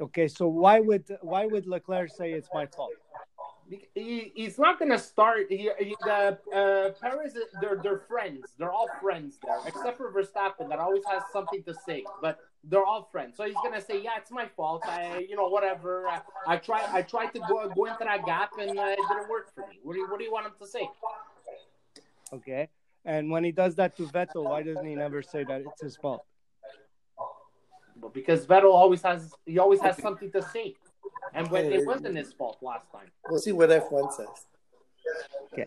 Okay, so why would why would Leclerc say it's my fault? He, he's not gonna start. He, he, the uh, Perez, they're they're friends. They're all friends there, except for Verstappen that always has something to say. But they're all friends, so he's gonna say, "Yeah, it's my fault. I, you know, whatever. I, I tried. I tried to go go into that gap, and uh, it didn't work for me. What do you, what do you want him to say? Okay, and when he does that to Vettel, why doesn't he never say that it's his fault? But because Vettel always has, he always has something to say, and when it wasn't his fault last time. We'll see what F1 says. Okay.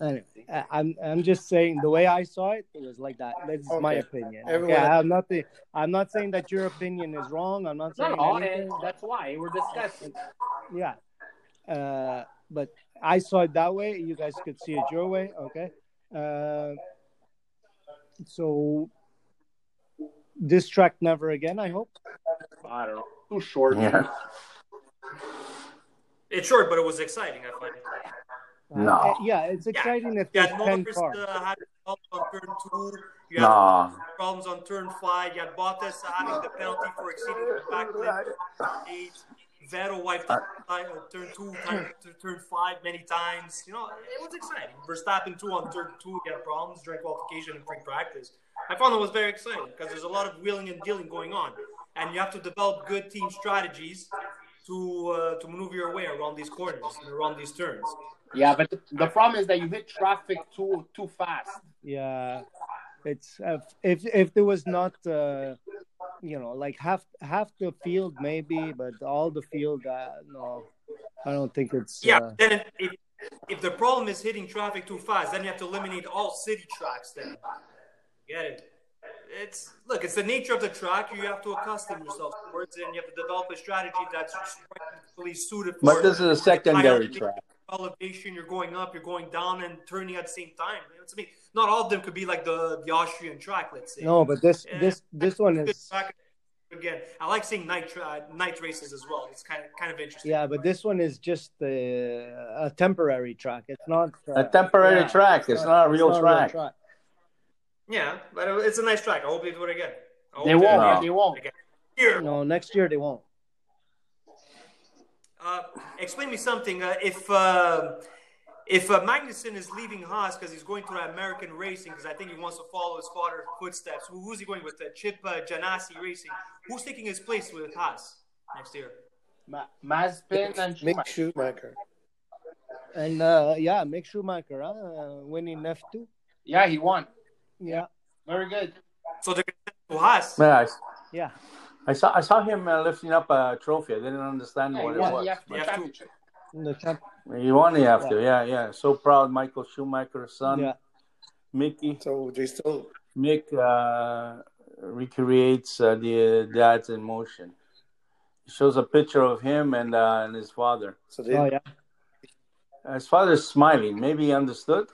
Anyway, I- I'm I'm just saying the way I saw it, it was like that. That's my opinion. Everyone- Okay, I'm not the, I'm not saying that your opinion is wrong. I'm not saying no, anything. that's why we're discussing. Yeah, uh, but I saw it that way. You guys could see it your way. Okay, uh, so this track never again. I hope. I don't know. Too short. Yeah. It's short, but it was exciting. I find. No. Uh, yeah, it's exciting if You there's had ten Norris cars. uh, had problems on turn two. You had No. problems on turn five. You had Bottas having the penalty for exceeding the back limit. Eight. Vettel wiped out uh, turn two, turn, turn five many times. You know, it was exciting. Verstappen two on turn two, he had problems during qualification and free practice. I found it was very exciting because there's a lot of wheeling and dealing going on, and you have to develop good team strategies to uh, to maneuver your way around these corners and around these turns. Yeah, but the, the problem is that you hit traffic too too fast. Yeah, it's uh, if if there was not uh, you know like half half the field maybe, but all the field uh, no, I don't think it's Yeah, uh, then if, if the problem is hitting traffic too fast, then you have to eliminate all city tracks. Then get it? It's look, it's the nature of the track. You have to accustom yourself towards it, and you have to develop a strategy that's really suited for. But this is a secondary track. elevation. You're going up, you're going down, and turning at the same time. It's, I mean, not all of them could be like the the Austrian track. Let's say. no, but this Yeah. this this one Good is track. Again, I like seeing night tra- night races as well. It's kind of kind of interesting. yeah, but this one is just uh, a temporary track. It's not uh, A temporary yeah, track. It's not a real it's track. Yeah, but it's a nice track. I hope they do it again. They won't. No. They won't. Here, No, next year they won't. uh, explain me something. Uh, if uh, if uh, Magnussen is leaving Haas because he's going to American racing because I think he wants to follow his father's footsteps, who, who's he going with? Uh, Chip uh, Ganassi Racing. Who's taking his place with Haas next year? Ma- Mazepin and Mick Schumacher. Schumacher. And uh, yeah, Mick Schumacher huh? uh, winning F two. Yeah, he won. Yeah, Very good. So they're to Haas. Yeah, I, yeah. I saw I saw him uh, lifting up a trophy. I didn't understand Yeah, what he it was. the F2 The F2. championship. The champ. You only have to, yeah, yeah. So proud, Michael Schumacher's son, Yeah. Mickey. So they still. Mick uh, recreates uh, the dad's emotion. He shows a picture of him and uh, and his father. So they. Oh yeah. His father's smiling. Maybe he understood.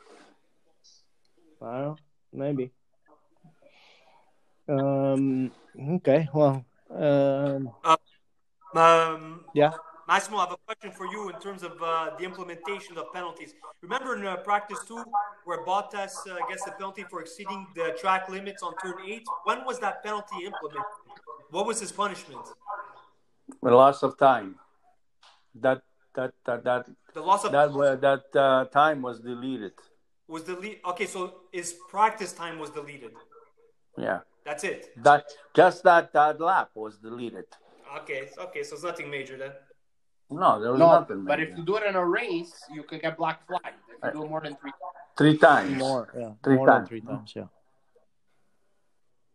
I don't know. Maybe. Um. Okay. Well. Um. Um, Yeah. Massimo, I have a question for you in terms of uh, the implementation of penalties. Remember in uh, practice two, where Bottas uh, gets the penalty for exceeding the track limits on turn eight? When was that penalty implemented? What was his punishment? The loss of time. That that that that The loss of that wa- that uh, time was deleted. Was deleted. Okay, so his practice time was deleted. Yeah, That's it. that just that that lap was deleted. Okay, okay, so it's nothing major then. No, there was No, nothing. but man. if you do it in a race, you could get black flag if you do it more than three times. three times More. Yeah. Three more times. than three times. Yeah.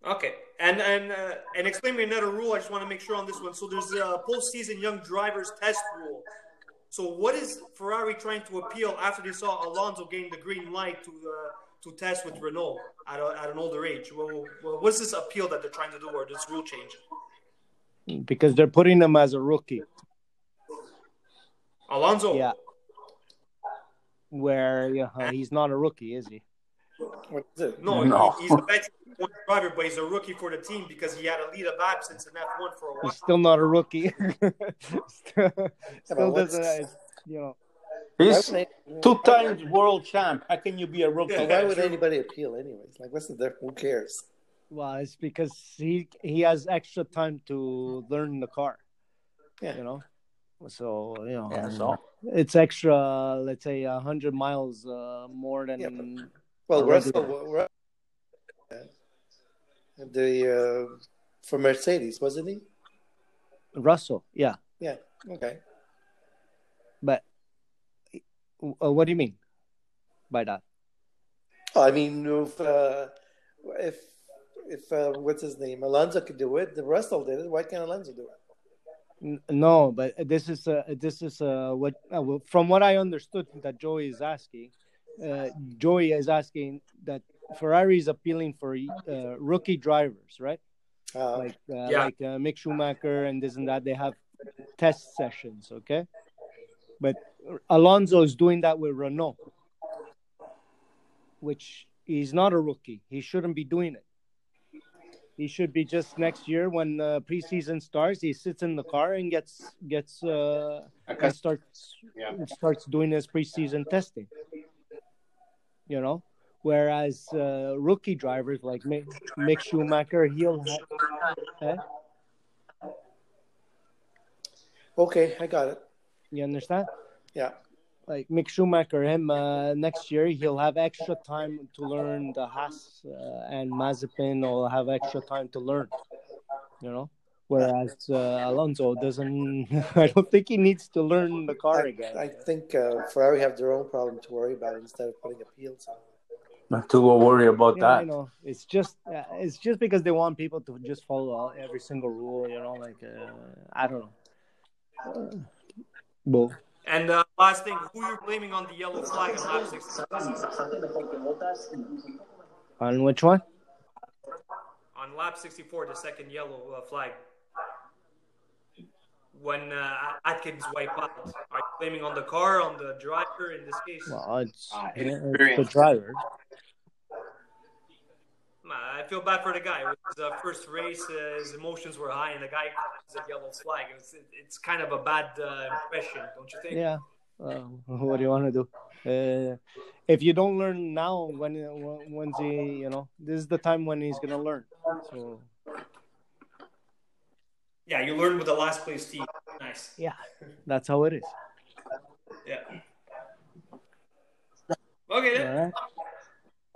Okay, and and uh, and explain me another rule. I just want to make sure on this one. So there's a postseason young drivers test rule. So what is Ferrari trying to appeal after they saw Alonso getting the green light to uh, to test with Renault at, a, at an older age? Well, well, what's this appeal that they're trying to do, or this rule change? Because they're putting him as a rookie, Alonso, Yeah. where uh, he's not a rookie, is he? What is it? no, No. He, he's a veteran F1 driver, but he's a rookie for the team because he had a lead of absence in F1 for a while. He's still not a rookie. still still doesn't, uh, you know. He's two times world champ. How can you be a rookie? Yeah. why would anybody appeal, anyways? Like, what's the difference? Who cares? Well, it's because he he has extra time to learn the car. Yeah. You know. So you know, Yeah, so it's extra. Let's say a hundred miles uh, more than. Yeah, Well. Russell, the uh, for Mercedes, wasn't he? Russell, yeah, Yeah. Okay. but uh, what do you mean by that? Oh, I mean, if uh, if if uh, what's his name, Alonso could do it, the Russell did it. Why can't Alonso do it? No, but this is uh, this is uh, what uh, from what I understood that Joey is asking. Uh, Joey is asking that Ferrari is appealing for uh, rookie drivers, right? Uh, Like uh, Yeah. like uh, Mick Schumacher and this and that. They have test sessions, okay? But Alonso is doing that with Renault, which he's not a rookie. He shouldn't be doing it. He should be just next year when uh, preseason starts. He sits in the car and gets gets uh, and starts Yeah. starts doing his preseason testing. You know, whereas uh, rookie drivers like Mick, Mick Schumacher, he'll have. Eh? okay, I got it. You understand? Yeah. Like Mick Schumacher, him uh, next year he'll have extra time to learn the Haas uh, and Mazepin will have extra time to learn. You know, whereas uh, Alonso doesn't. I don't think he needs to learn the car I, again. I think uh, Ferrari have their own problem to worry about instead of putting appeals on. not to worry about Yeah, I that. know. It's just uh, it's just because they want people to just follow all- every single rule. You know, like uh, I don't know. Uh, well, And uh, last thing, who you're blaming on the yellow flag in lap 60? on which one? On lap 64, the second yellow uh, flag. When uh, Aitken's wipe out, are you blaming on the car, on the driver in this case? Well, it's, Uh, it's the driver. I feel bad for the guy. It was his uh, first race. Uh, his emotions were high, and the guy has a yellow flag. It's, it's kind of a bad uh, impression, don't you think? Yeah. Uh, what do you want to do? Uh, if you don't learn now, when when's he? You know, this is the time when he's gonna learn. So Yeah, you learned with the last place team. Nice. yeah, that's how it is. Yeah. Okay. All then.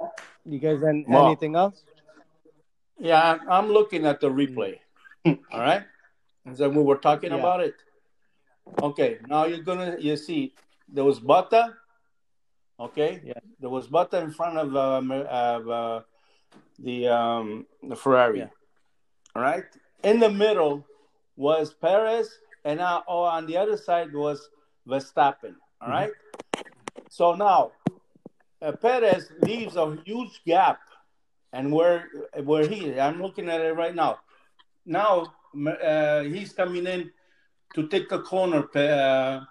right. You guys, an- Well- anything else? Yeah, I'm looking at the replay. All right, and so we were talking Yeah. about it. Okay, now you're gonna you see there was Butta. Okay, Yeah. there was Butta in front of, uh, of uh, the um, the Ferrari. Yeah. All right, in the middle was Perez, and now oh, on the other side was Verstappen. All right. So now uh, Perez leaves a huge gap, and where where he I'm looking at it right now. Now uh, he's coming in to take a corner. Uh,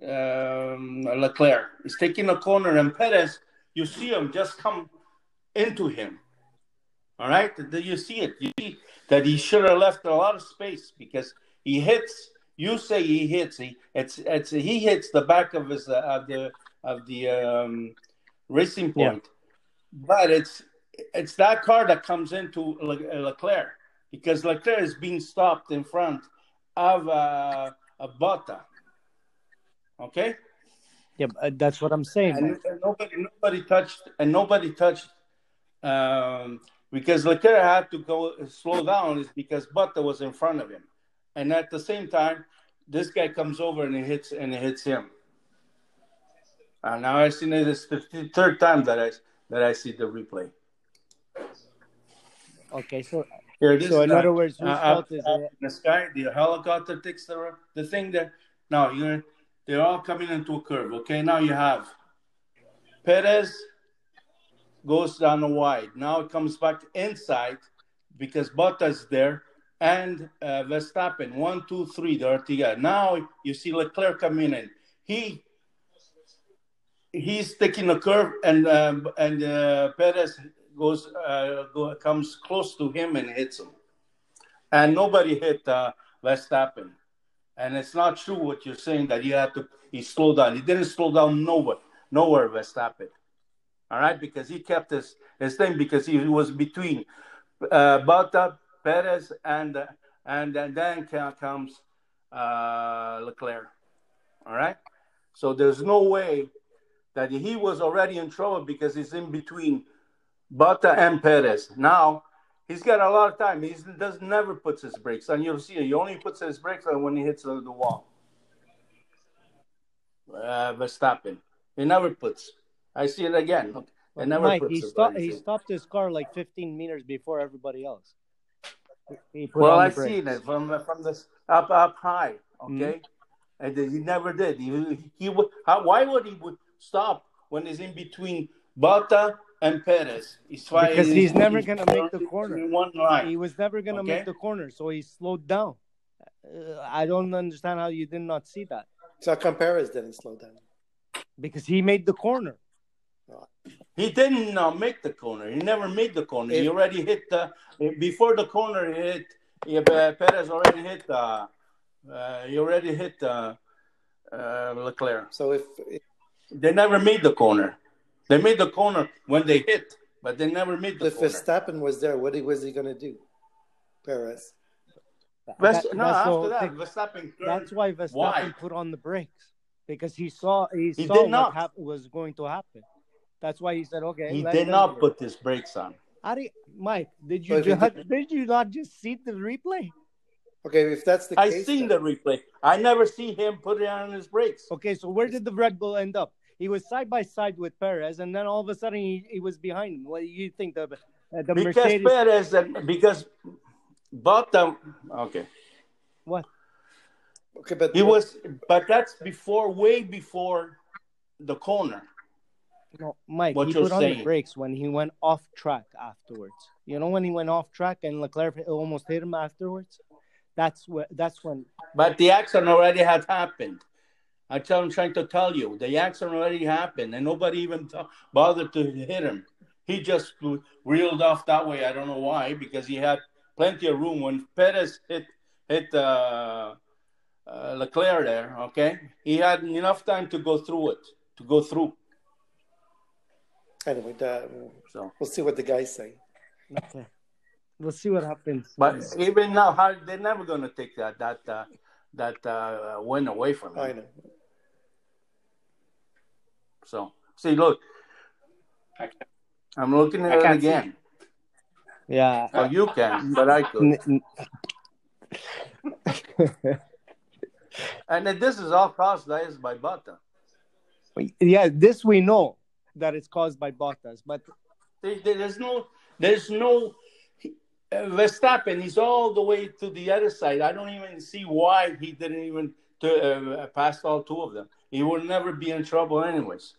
um, Leclerc he's taking a corner, and Perez, you see him just come into him. All right, do you see it? You see that he should have left a lot of space because he hits. You say he hits. He it's it's he hits the back of his uh, of the of the um, racing point, yeah. but it's it's that car that comes into Le- Leclerc because Leclerc is being stopped in front of uh, a Botta. Okay. Yeah, that's what I'm saying. And, and nobody, nobody touched, and nobody touched, um, because Leclerc had to go slow down. Is because Botta was in front of him, and at the same time, this guy comes over and he hits and he hits him. And now I seen it. It's the third time that I that I see the replay. Okay, so Here, so in other words, whose uh, fault is it? The sky, the helicopter takes the the thing that Now you're they're all coming into a curve. Okay, now you have Perez goes down the wide. Now it comes back inside because Bottas there and uh, Verstappen. One, two, three, they're together. Now you see Leclerc coming in. He he's taking a curve, and um, and uh, Perez goes uh, go, comes close to him and hits him. And nobody hit uh, Verstappen. And it's not true what you're saying that he had to he slowed down. He didn't slow down nowhere, nowhere Verstappen. All right, because he kept his his thing because he was between uh, Bota, Perez, and and, and then comes uh, Leclerc. All right, so there's no way that he was already in trouble because he's in between Bota and Perez. Now He's got a lot of time. He does never puts his brakes on. You'll see. He only puts his brakes on when he hits the, the wall. Uh, Verstappen. He never puts. I see it again. He never Mike, he, stopped, he stopped his car like 15 meters before everybody else. well, I've seen it from from this up up high. Mm-hmm. Okay, mm-hmm. and he never did. He, he would. How, why would he would stop when he's in between Bota and Perez. He's because he's, never going to make the corner. One line. He was never going to okay? make the corner, so he slowed down. Uh, I don't understand how you did not see that. So come Perez didn't slow down? Because he made the corner. He didn't uh, make the corner. He never made the corner. If, he already hit the before the corner. He hit. He, uh, Perez already hit. Uh, uh, he already hit uh, uh, Leclerc. So if, if they never made the corner. They made the corner when they hit, but they never made the if corner. Verstappen was there, what was he going to do? Perez. Vest, that, no, after that, Verstappen. That's why Verstappen why? put on the brakes because he saw he, he saw what hap- was going to happen. That's why he said, "Okay." He did not put his brakes on. How do you, Mike? Did you just, did, did you not just see the replay? Okay, if that's the I case, I seen then. the replay. I never see him put it on his brakes. Okay, so where did the Red Bull end up? he was side by side with Perez, and then all of a sudden he, he was behind him. What do you think the uh, the because Mercedes? Perez and because Bottom okay. What? Okay, but he was, but that's before, way before the corner. No, Mike, what he put on the brakes when he went off track afterwards. You know when he went off track and Leclerc almost hit him afterwards. That's what. That's when. But the accident already had happened. I tell him, trying to tell you, the accident already happened, and nobody even t- bothered to hit him. He just reeled off that way. I don't know why, because he had plenty of room. When Perez hit hit uh, uh, Leclerc there, okay, he had enough time to go through it, to go through. Anyway, uh, so we'll see what the guys say. Okay, we'll see what happens. But even now, how, they're never going to take that that uh, that uh, win away from him. I know. So see, look, I'm looking at it again. See. Yeah. Oh, you can, but I could. and then this is all caused by Bottas. Yeah, this we know that it's caused by Bottas, but there's no, there's no. Uh, Verstappen, he's all the way to the other side. I don't even see why he didn't even uh, pass all two of them. he would never be in trouble, anyways.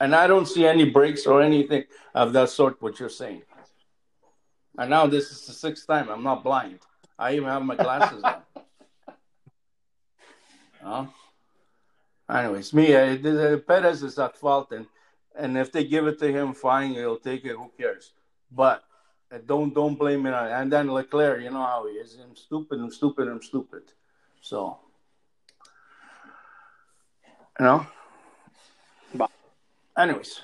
And I don't see any breaks or anything of that sort. What you're saying. And now this is the sixth time. I'm not blind. I even have my glasses on. Huh? Anyways, me, uh, the- the Perez is at fault, and and if they give it to him, fine, he'll take it. Who cares? But uh, don't don't blame it on. And then Leclerc, you know how he is. I'm stupid. I'm stupid. I'm stupid. So, you know. But- anyways,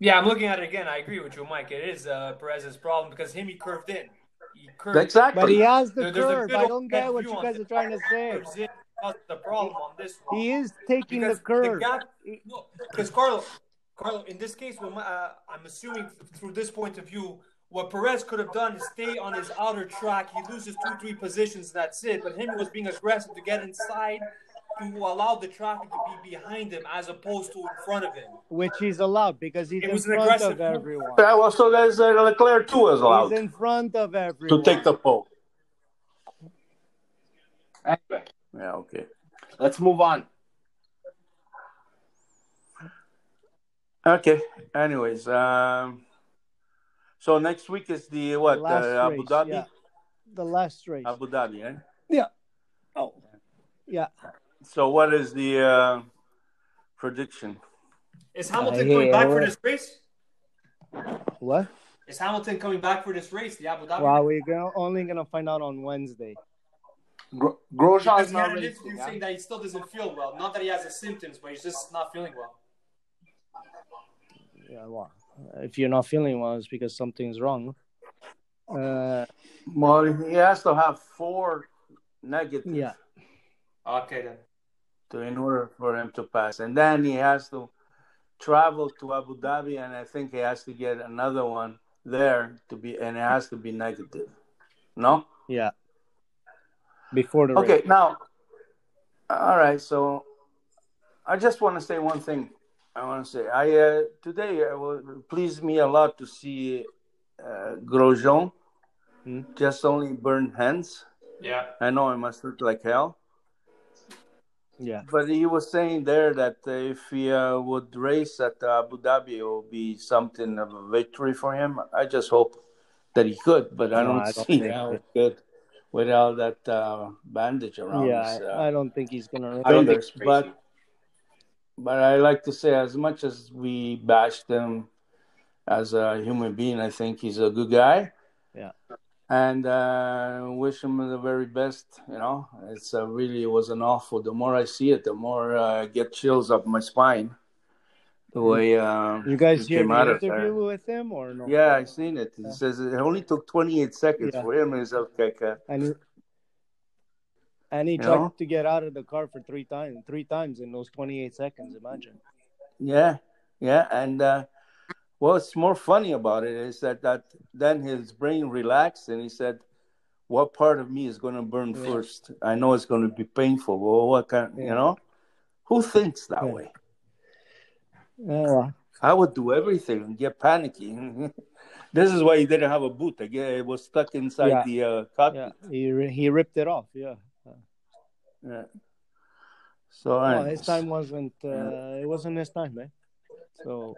Yeah, I'm looking at it again. I agree with you, Mike. It is uh, Perez's problem because him he curved in. He curved exactly. But he has the There- curve. I don't get what you guys are trying to say. Curves in. That's the problem on this one. He is taking because the curve. gap, no, because Carlo, Carlo, in this case, when uh, I'm assuming through this point of view, what Perez could have done is stay on his outer track. He loses two, three positions. That's it. But him was being aggressive to get inside to allow the traffic to be behind him as opposed to in front of him. which he's allowed because he's It in was front aggressive of everyone. Yeah, well, so there's uh, Leclerc too is allowed He's in front of everyone to take the pole. Anyway, Yeah, okay. let's move on. Okay. Anyways, um, so next week is the what? last uh, Abu race, Dhabi. yeah. The last race. Abu Dhabi, eh? Yeah. Oh. Yeah. So what is the uh, prediction? Is Hamilton Uh, coming yeah, back for this race? What? Is Hamilton coming back for this race, the Abu Dhabi? Well, we're gonna, only gonna find out on Wednesday. Gro- Because Grosjean's not an racing. interview yeah? saying that he still doesn't feel well. Not that he has the symptoms, but he's just not feeling well. Yeah. Well, if you're not feeling well, it's because something's wrong. Uh. Well, he has to have four negative Yeah. Okay then. to, in order for him to pass, and then he has to travel to Abu Dhabi, and I think he has to get another one there to be, and it has to be negative. No. Yeah. Before the Okay, race. now, all right. So, I just want to say one thing. I want to say, I uh, today uh, it pleased me a lot to see uh, Grosjean Hmm. just only burn hands. Yeah. I know it must look like hell, Yeah. but he was saying there that uh, if he uh, would race at Abu Dhabi, it will be something of a victory for him. I just hope that he could, but I No, don't I don't see think how it could without that uh, bandage around. Yeah. his, uh, I, don't think he's gonna. I don't think but but I like to say, as much as we bash him as a human being, I think he's a good guy. Yeah. And uh, wish him the very best. You know, it's uh, really it was an awful. The more I see it, the more uh, I get chills up my spine. The way uh, You guys hear the out interview with him or no? Yeah, I seen it. He says it only took 28 seconds Yeah. for him. He's okay. okay. And he, and he You tried know? to get out of the car for three times, three times in those 28 seconds. Imagine. Yeah, yeah, and uh, what's more funny about it is that that then his brain relaxed and he said, "What part of me is going to burn Yeah. first? I know it's going to be painful. Well, what kind? You know, who thinks that Yeah. way? Yeah. I would do everything and get panicky. this is why he didn't have a boot. Guess it was stuck inside Yeah. the uh, Yeah. He he ripped it off. Yeah. Yeah. So, his time wasn't. Uh, it wasn't his time, man. So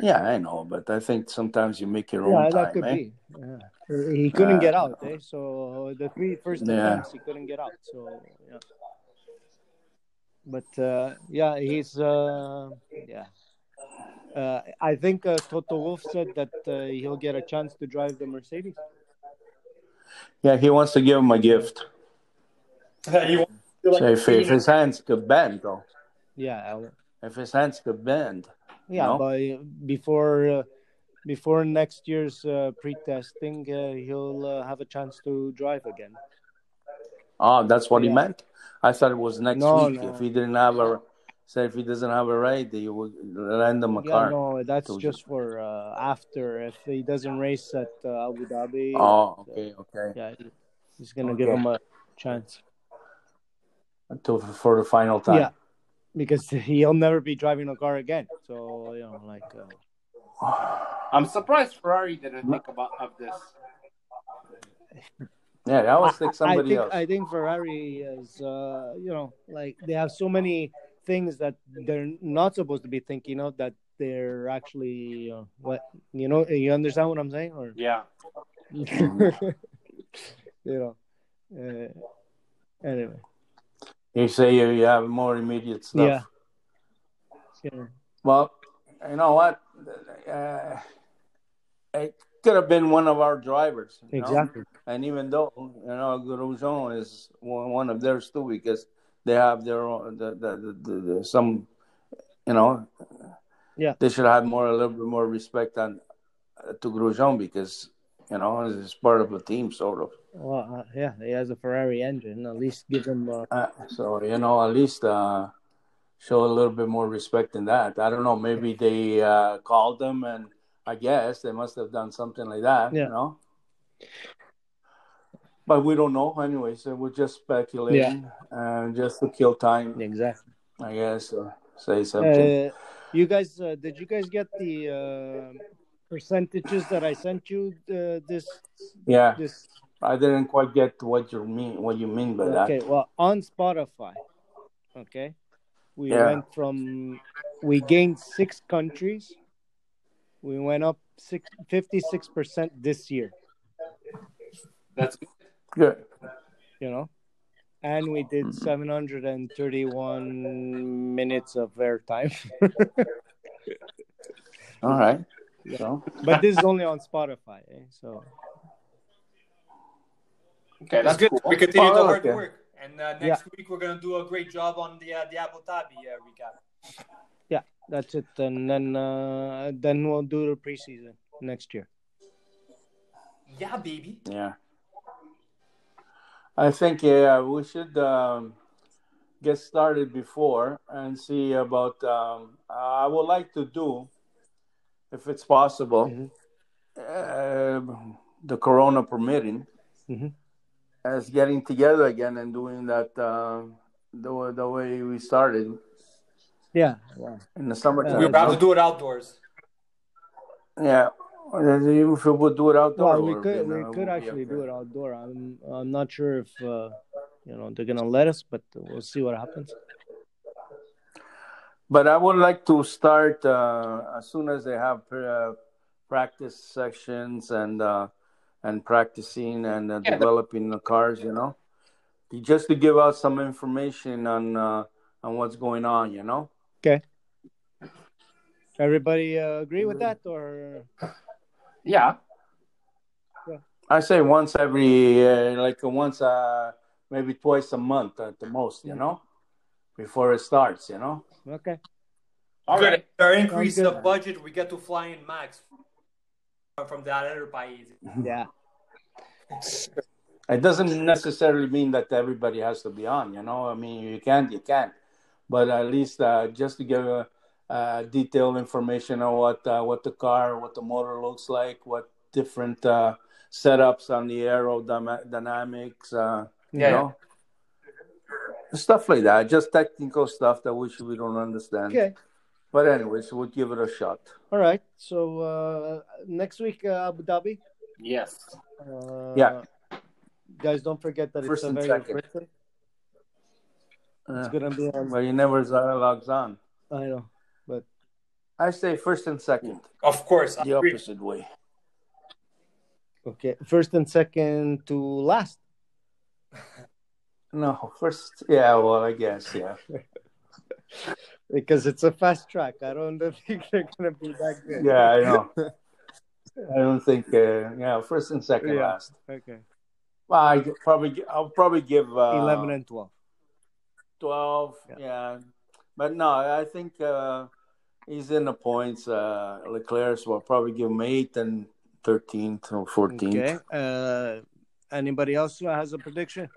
yeah, I know, but I think sometimes you make your own yeah, time. that could eh? be. Yeah. He couldn't Uh, get out. Eh? So the three first Yeah. he couldn't get out. So yeah. But uh, yeah, he's uh, yeah. Uh, I think uh, Toto Wolff said that uh, he'll get a chance to drive the Mercedes. Yeah, he wants to give him a gift. you So if, if his hands could bend, though, Yeah, I'll- if his hands could bend, yeah. No? But before uh, before next year's uh, pre-testing, uh, he'll uh, have a chance to drive again. oh, that's what he meant. I thought it was next No, week. no. If he didn't have a, said if he doesn't have a ride, they would lend him a Yeah, car. no, that's Told you. just for uh, after. If he doesn't race at uh, Abu Dhabi, Oh, okay, okay. yeah, he's gonna give him a chance. Until for the final time. Yeah, because he'll never be driving a car again. So you know, like, uh, I'm surprised Ferrari didn't think about of this. Yeah, I would think I somebody think else. I think Ferrari is, uh, you know, like they have so many things that they're not supposed to be thinking of that they're actually uh, what you know. You understand what I'm saying, or Yeah. you know? Uh, anyway, You say you, you have more immediate stuff. yeah, yeah, Well, you know what? Uh, it could have been one of our drivers. Exactly. know? And even though you know Grosjean is one, one of theirs too, because they have their own the, the, the, the, the some, you know, Yeah. they should have more a little bit more respect on uh, to Grosjean because you know he's part of a team sort of. Well, uh, yeah, he has a Ferrari engine. At least give him. Uh, Uh, so you know at least uh, show a little bit more respect in that. I don't know. Maybe they uh, called them and I guess they must have done something like that. Yeah. You know. But we don't know. Anyway, so we're just speculating, and just to kill time, exactly. I guess. Or say something. Uh, you guys, uh, did you guys get the uh, percentages that I sent you uh, this yeah, this? I didn't quite get what you mean. What you mean by that? Okay, well, on Spotify, okay, we Yeah. went from we gained six countries. We went up six, 56% this year, That's Good. you know, and we did Mm-hmm. 731 minutes of airtime. All right. So but this is only on Spotify, eh? so okay. That's That's good. cool. We continue Oh, the hard okay. work, and uh, next week we're gonna do a great job on the uh, the Abu Dhabi uh, recap. Yeah, that's it. And then uh, then we'll do the preseason next year. Yeah, baby. yeah, I think yeah we should um, get started before and see about. Um, I would like to do, if it's possible, Mhm. uh, the Corona permitting, Mhm. as getting together again and doing that uh, the way- the way we started Yeah, wow. in the summertime. We're about to do it outdoors. Yeah. If we would do it outdoor, Well, we could we could actually do it outdoor. I'm I'm not sure if uh, you know they're gonna let us, but we'll see what happens. But I would like to start uh, as soon as they have uh, practice sections and uh, and practicing and uh, Yeah, developing the cars. You know, just to give out some information on uh, on what's going on. You know. Okay. Everybody uh, agree with that, or Yeah. I say once every uh, like once uh, maybe twice a month at the most. You know, before it starts. You know. okay? All Good. right. Our increase Sounds the good. budget, we get to fly in Max from that other país. Yeah, It doesn't necessarily mean that everybody has to be on. You know, I mean, you can, you can, but at least uh, just to give a, uh, detailed information on what uh, what the car, what the motor looks like, what different uh, setups on the aerodynamics, uh, you Yeah. know, stuff like that. Just technical stuff that we should, we don't understand. okay. But anyways, we'll give it a shot. All right. So uh, next week, uh, Abu Dhabi. Yes. Uh, Yeah. Guys, don't forget that First it's a very second. It's Uh, gonna be on. but he never logs on. I know, but I say first and second, Of course, I the agree. opposite way. okay. First and second to last. No, first, yeah, well, I guess, yeah. Because it's a fast track. I don't think they're gonna be that good. Yeah, I know. I don't think, uh, yeah, first and second Yeah. last. Okay. Well, I g- probably, I'll probably give uh, Eleven and twelve. 12, Yeah. yeah. But no, I think uh, he's in the points. Uh, Leclerc's will probably give him 8 and 13th or 14th. Okay. Uh, anybody else who has a prediction?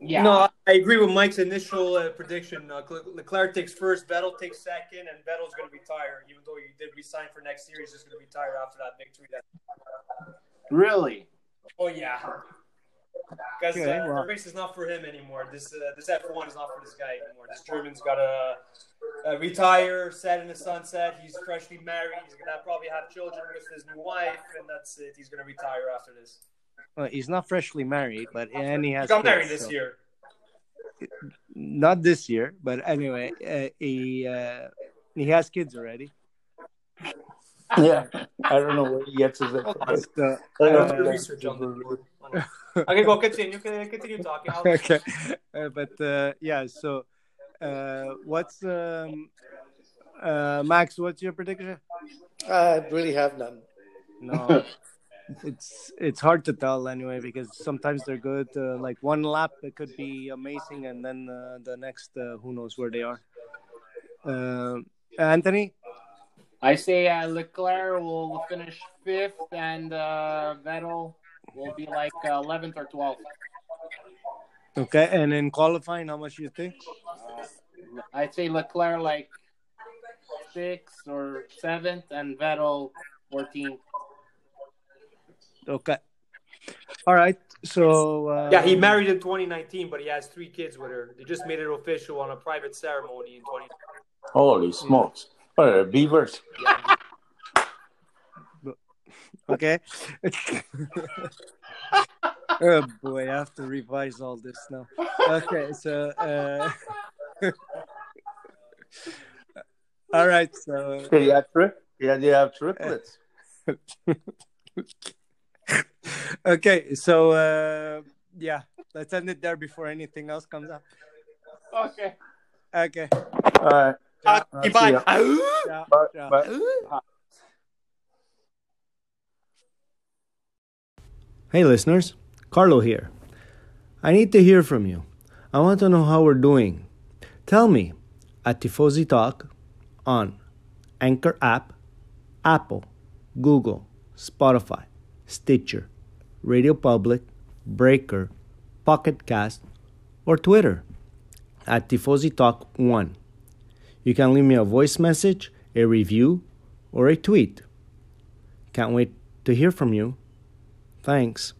Yeah. No, I- I agree with Mike's initial uh, prediction. Uh, Leclerc takes first, Vettel takes second, and Vettel's going to retire. Even though he did resign for next year, he's just going to retire after that victory. That Really? oh yeah, because uh, well. the race is not for him anymore. This uh, this F1 is not for this guy anymore. This German's got to uh, retire, set in the sunset. He's freshly married. He's going to probably have children with his new wife, and that's it. He's going to retire after this. Well, he's not freshly married, but and he He has got kids, married this so- year. Not this year, but anyway, uh, he uh, he has kids already. Yeah, I don't know where he gets his information. So, I uh, don't Do know. research on the Okay, go continue. Continue talking. I'll- okay, uh, but uh, yeah. So, uh, what's um, uh, Max? What's your prediction? I really have none. No, it's it's hard to tell anyway because sometimes they're good. Uh, like one lap, it could be amazing, and then uh, the next, uh, who knows where they are. Uh, Anthony, I say uh, Leclerc will finish fifth, and uh, Vettel will be like uh, eleventh or twelfth. okay, and in qualifying, how much you think? Uh, I'd say Leclerc like sixth or seventh, and Vettel fourteenth. Okay, all right. So uh, Yeah, he married in 2019, but he has three kids with her. They just made it official on a private ceremony in 20. Holy smokes! What are they, beavers? Okay. oh boy, I have to revise all this now. Okay, so uh, all right, so Yeah, you have tri- yeah, you have triplets. okay, so uh, yeah, let's end it there before anything else comes up. Okay. Okay, All right. Uh, I'll goodbye. see ya. ciao, Bye. ciao. Bye. Hey, listeners, Carlo here. I need to hear from you. I want to know how we're doing. Tell me at Tifosi Talk on Anchor app, Apple, Google, Spotify, Stitcher, Radio Public, Breaker, Pocket Cast, or Twitter at Tifosi Talk 1. You can leave me a voice message, a review, or a tweet. Can't wait to hear from you. Thanks.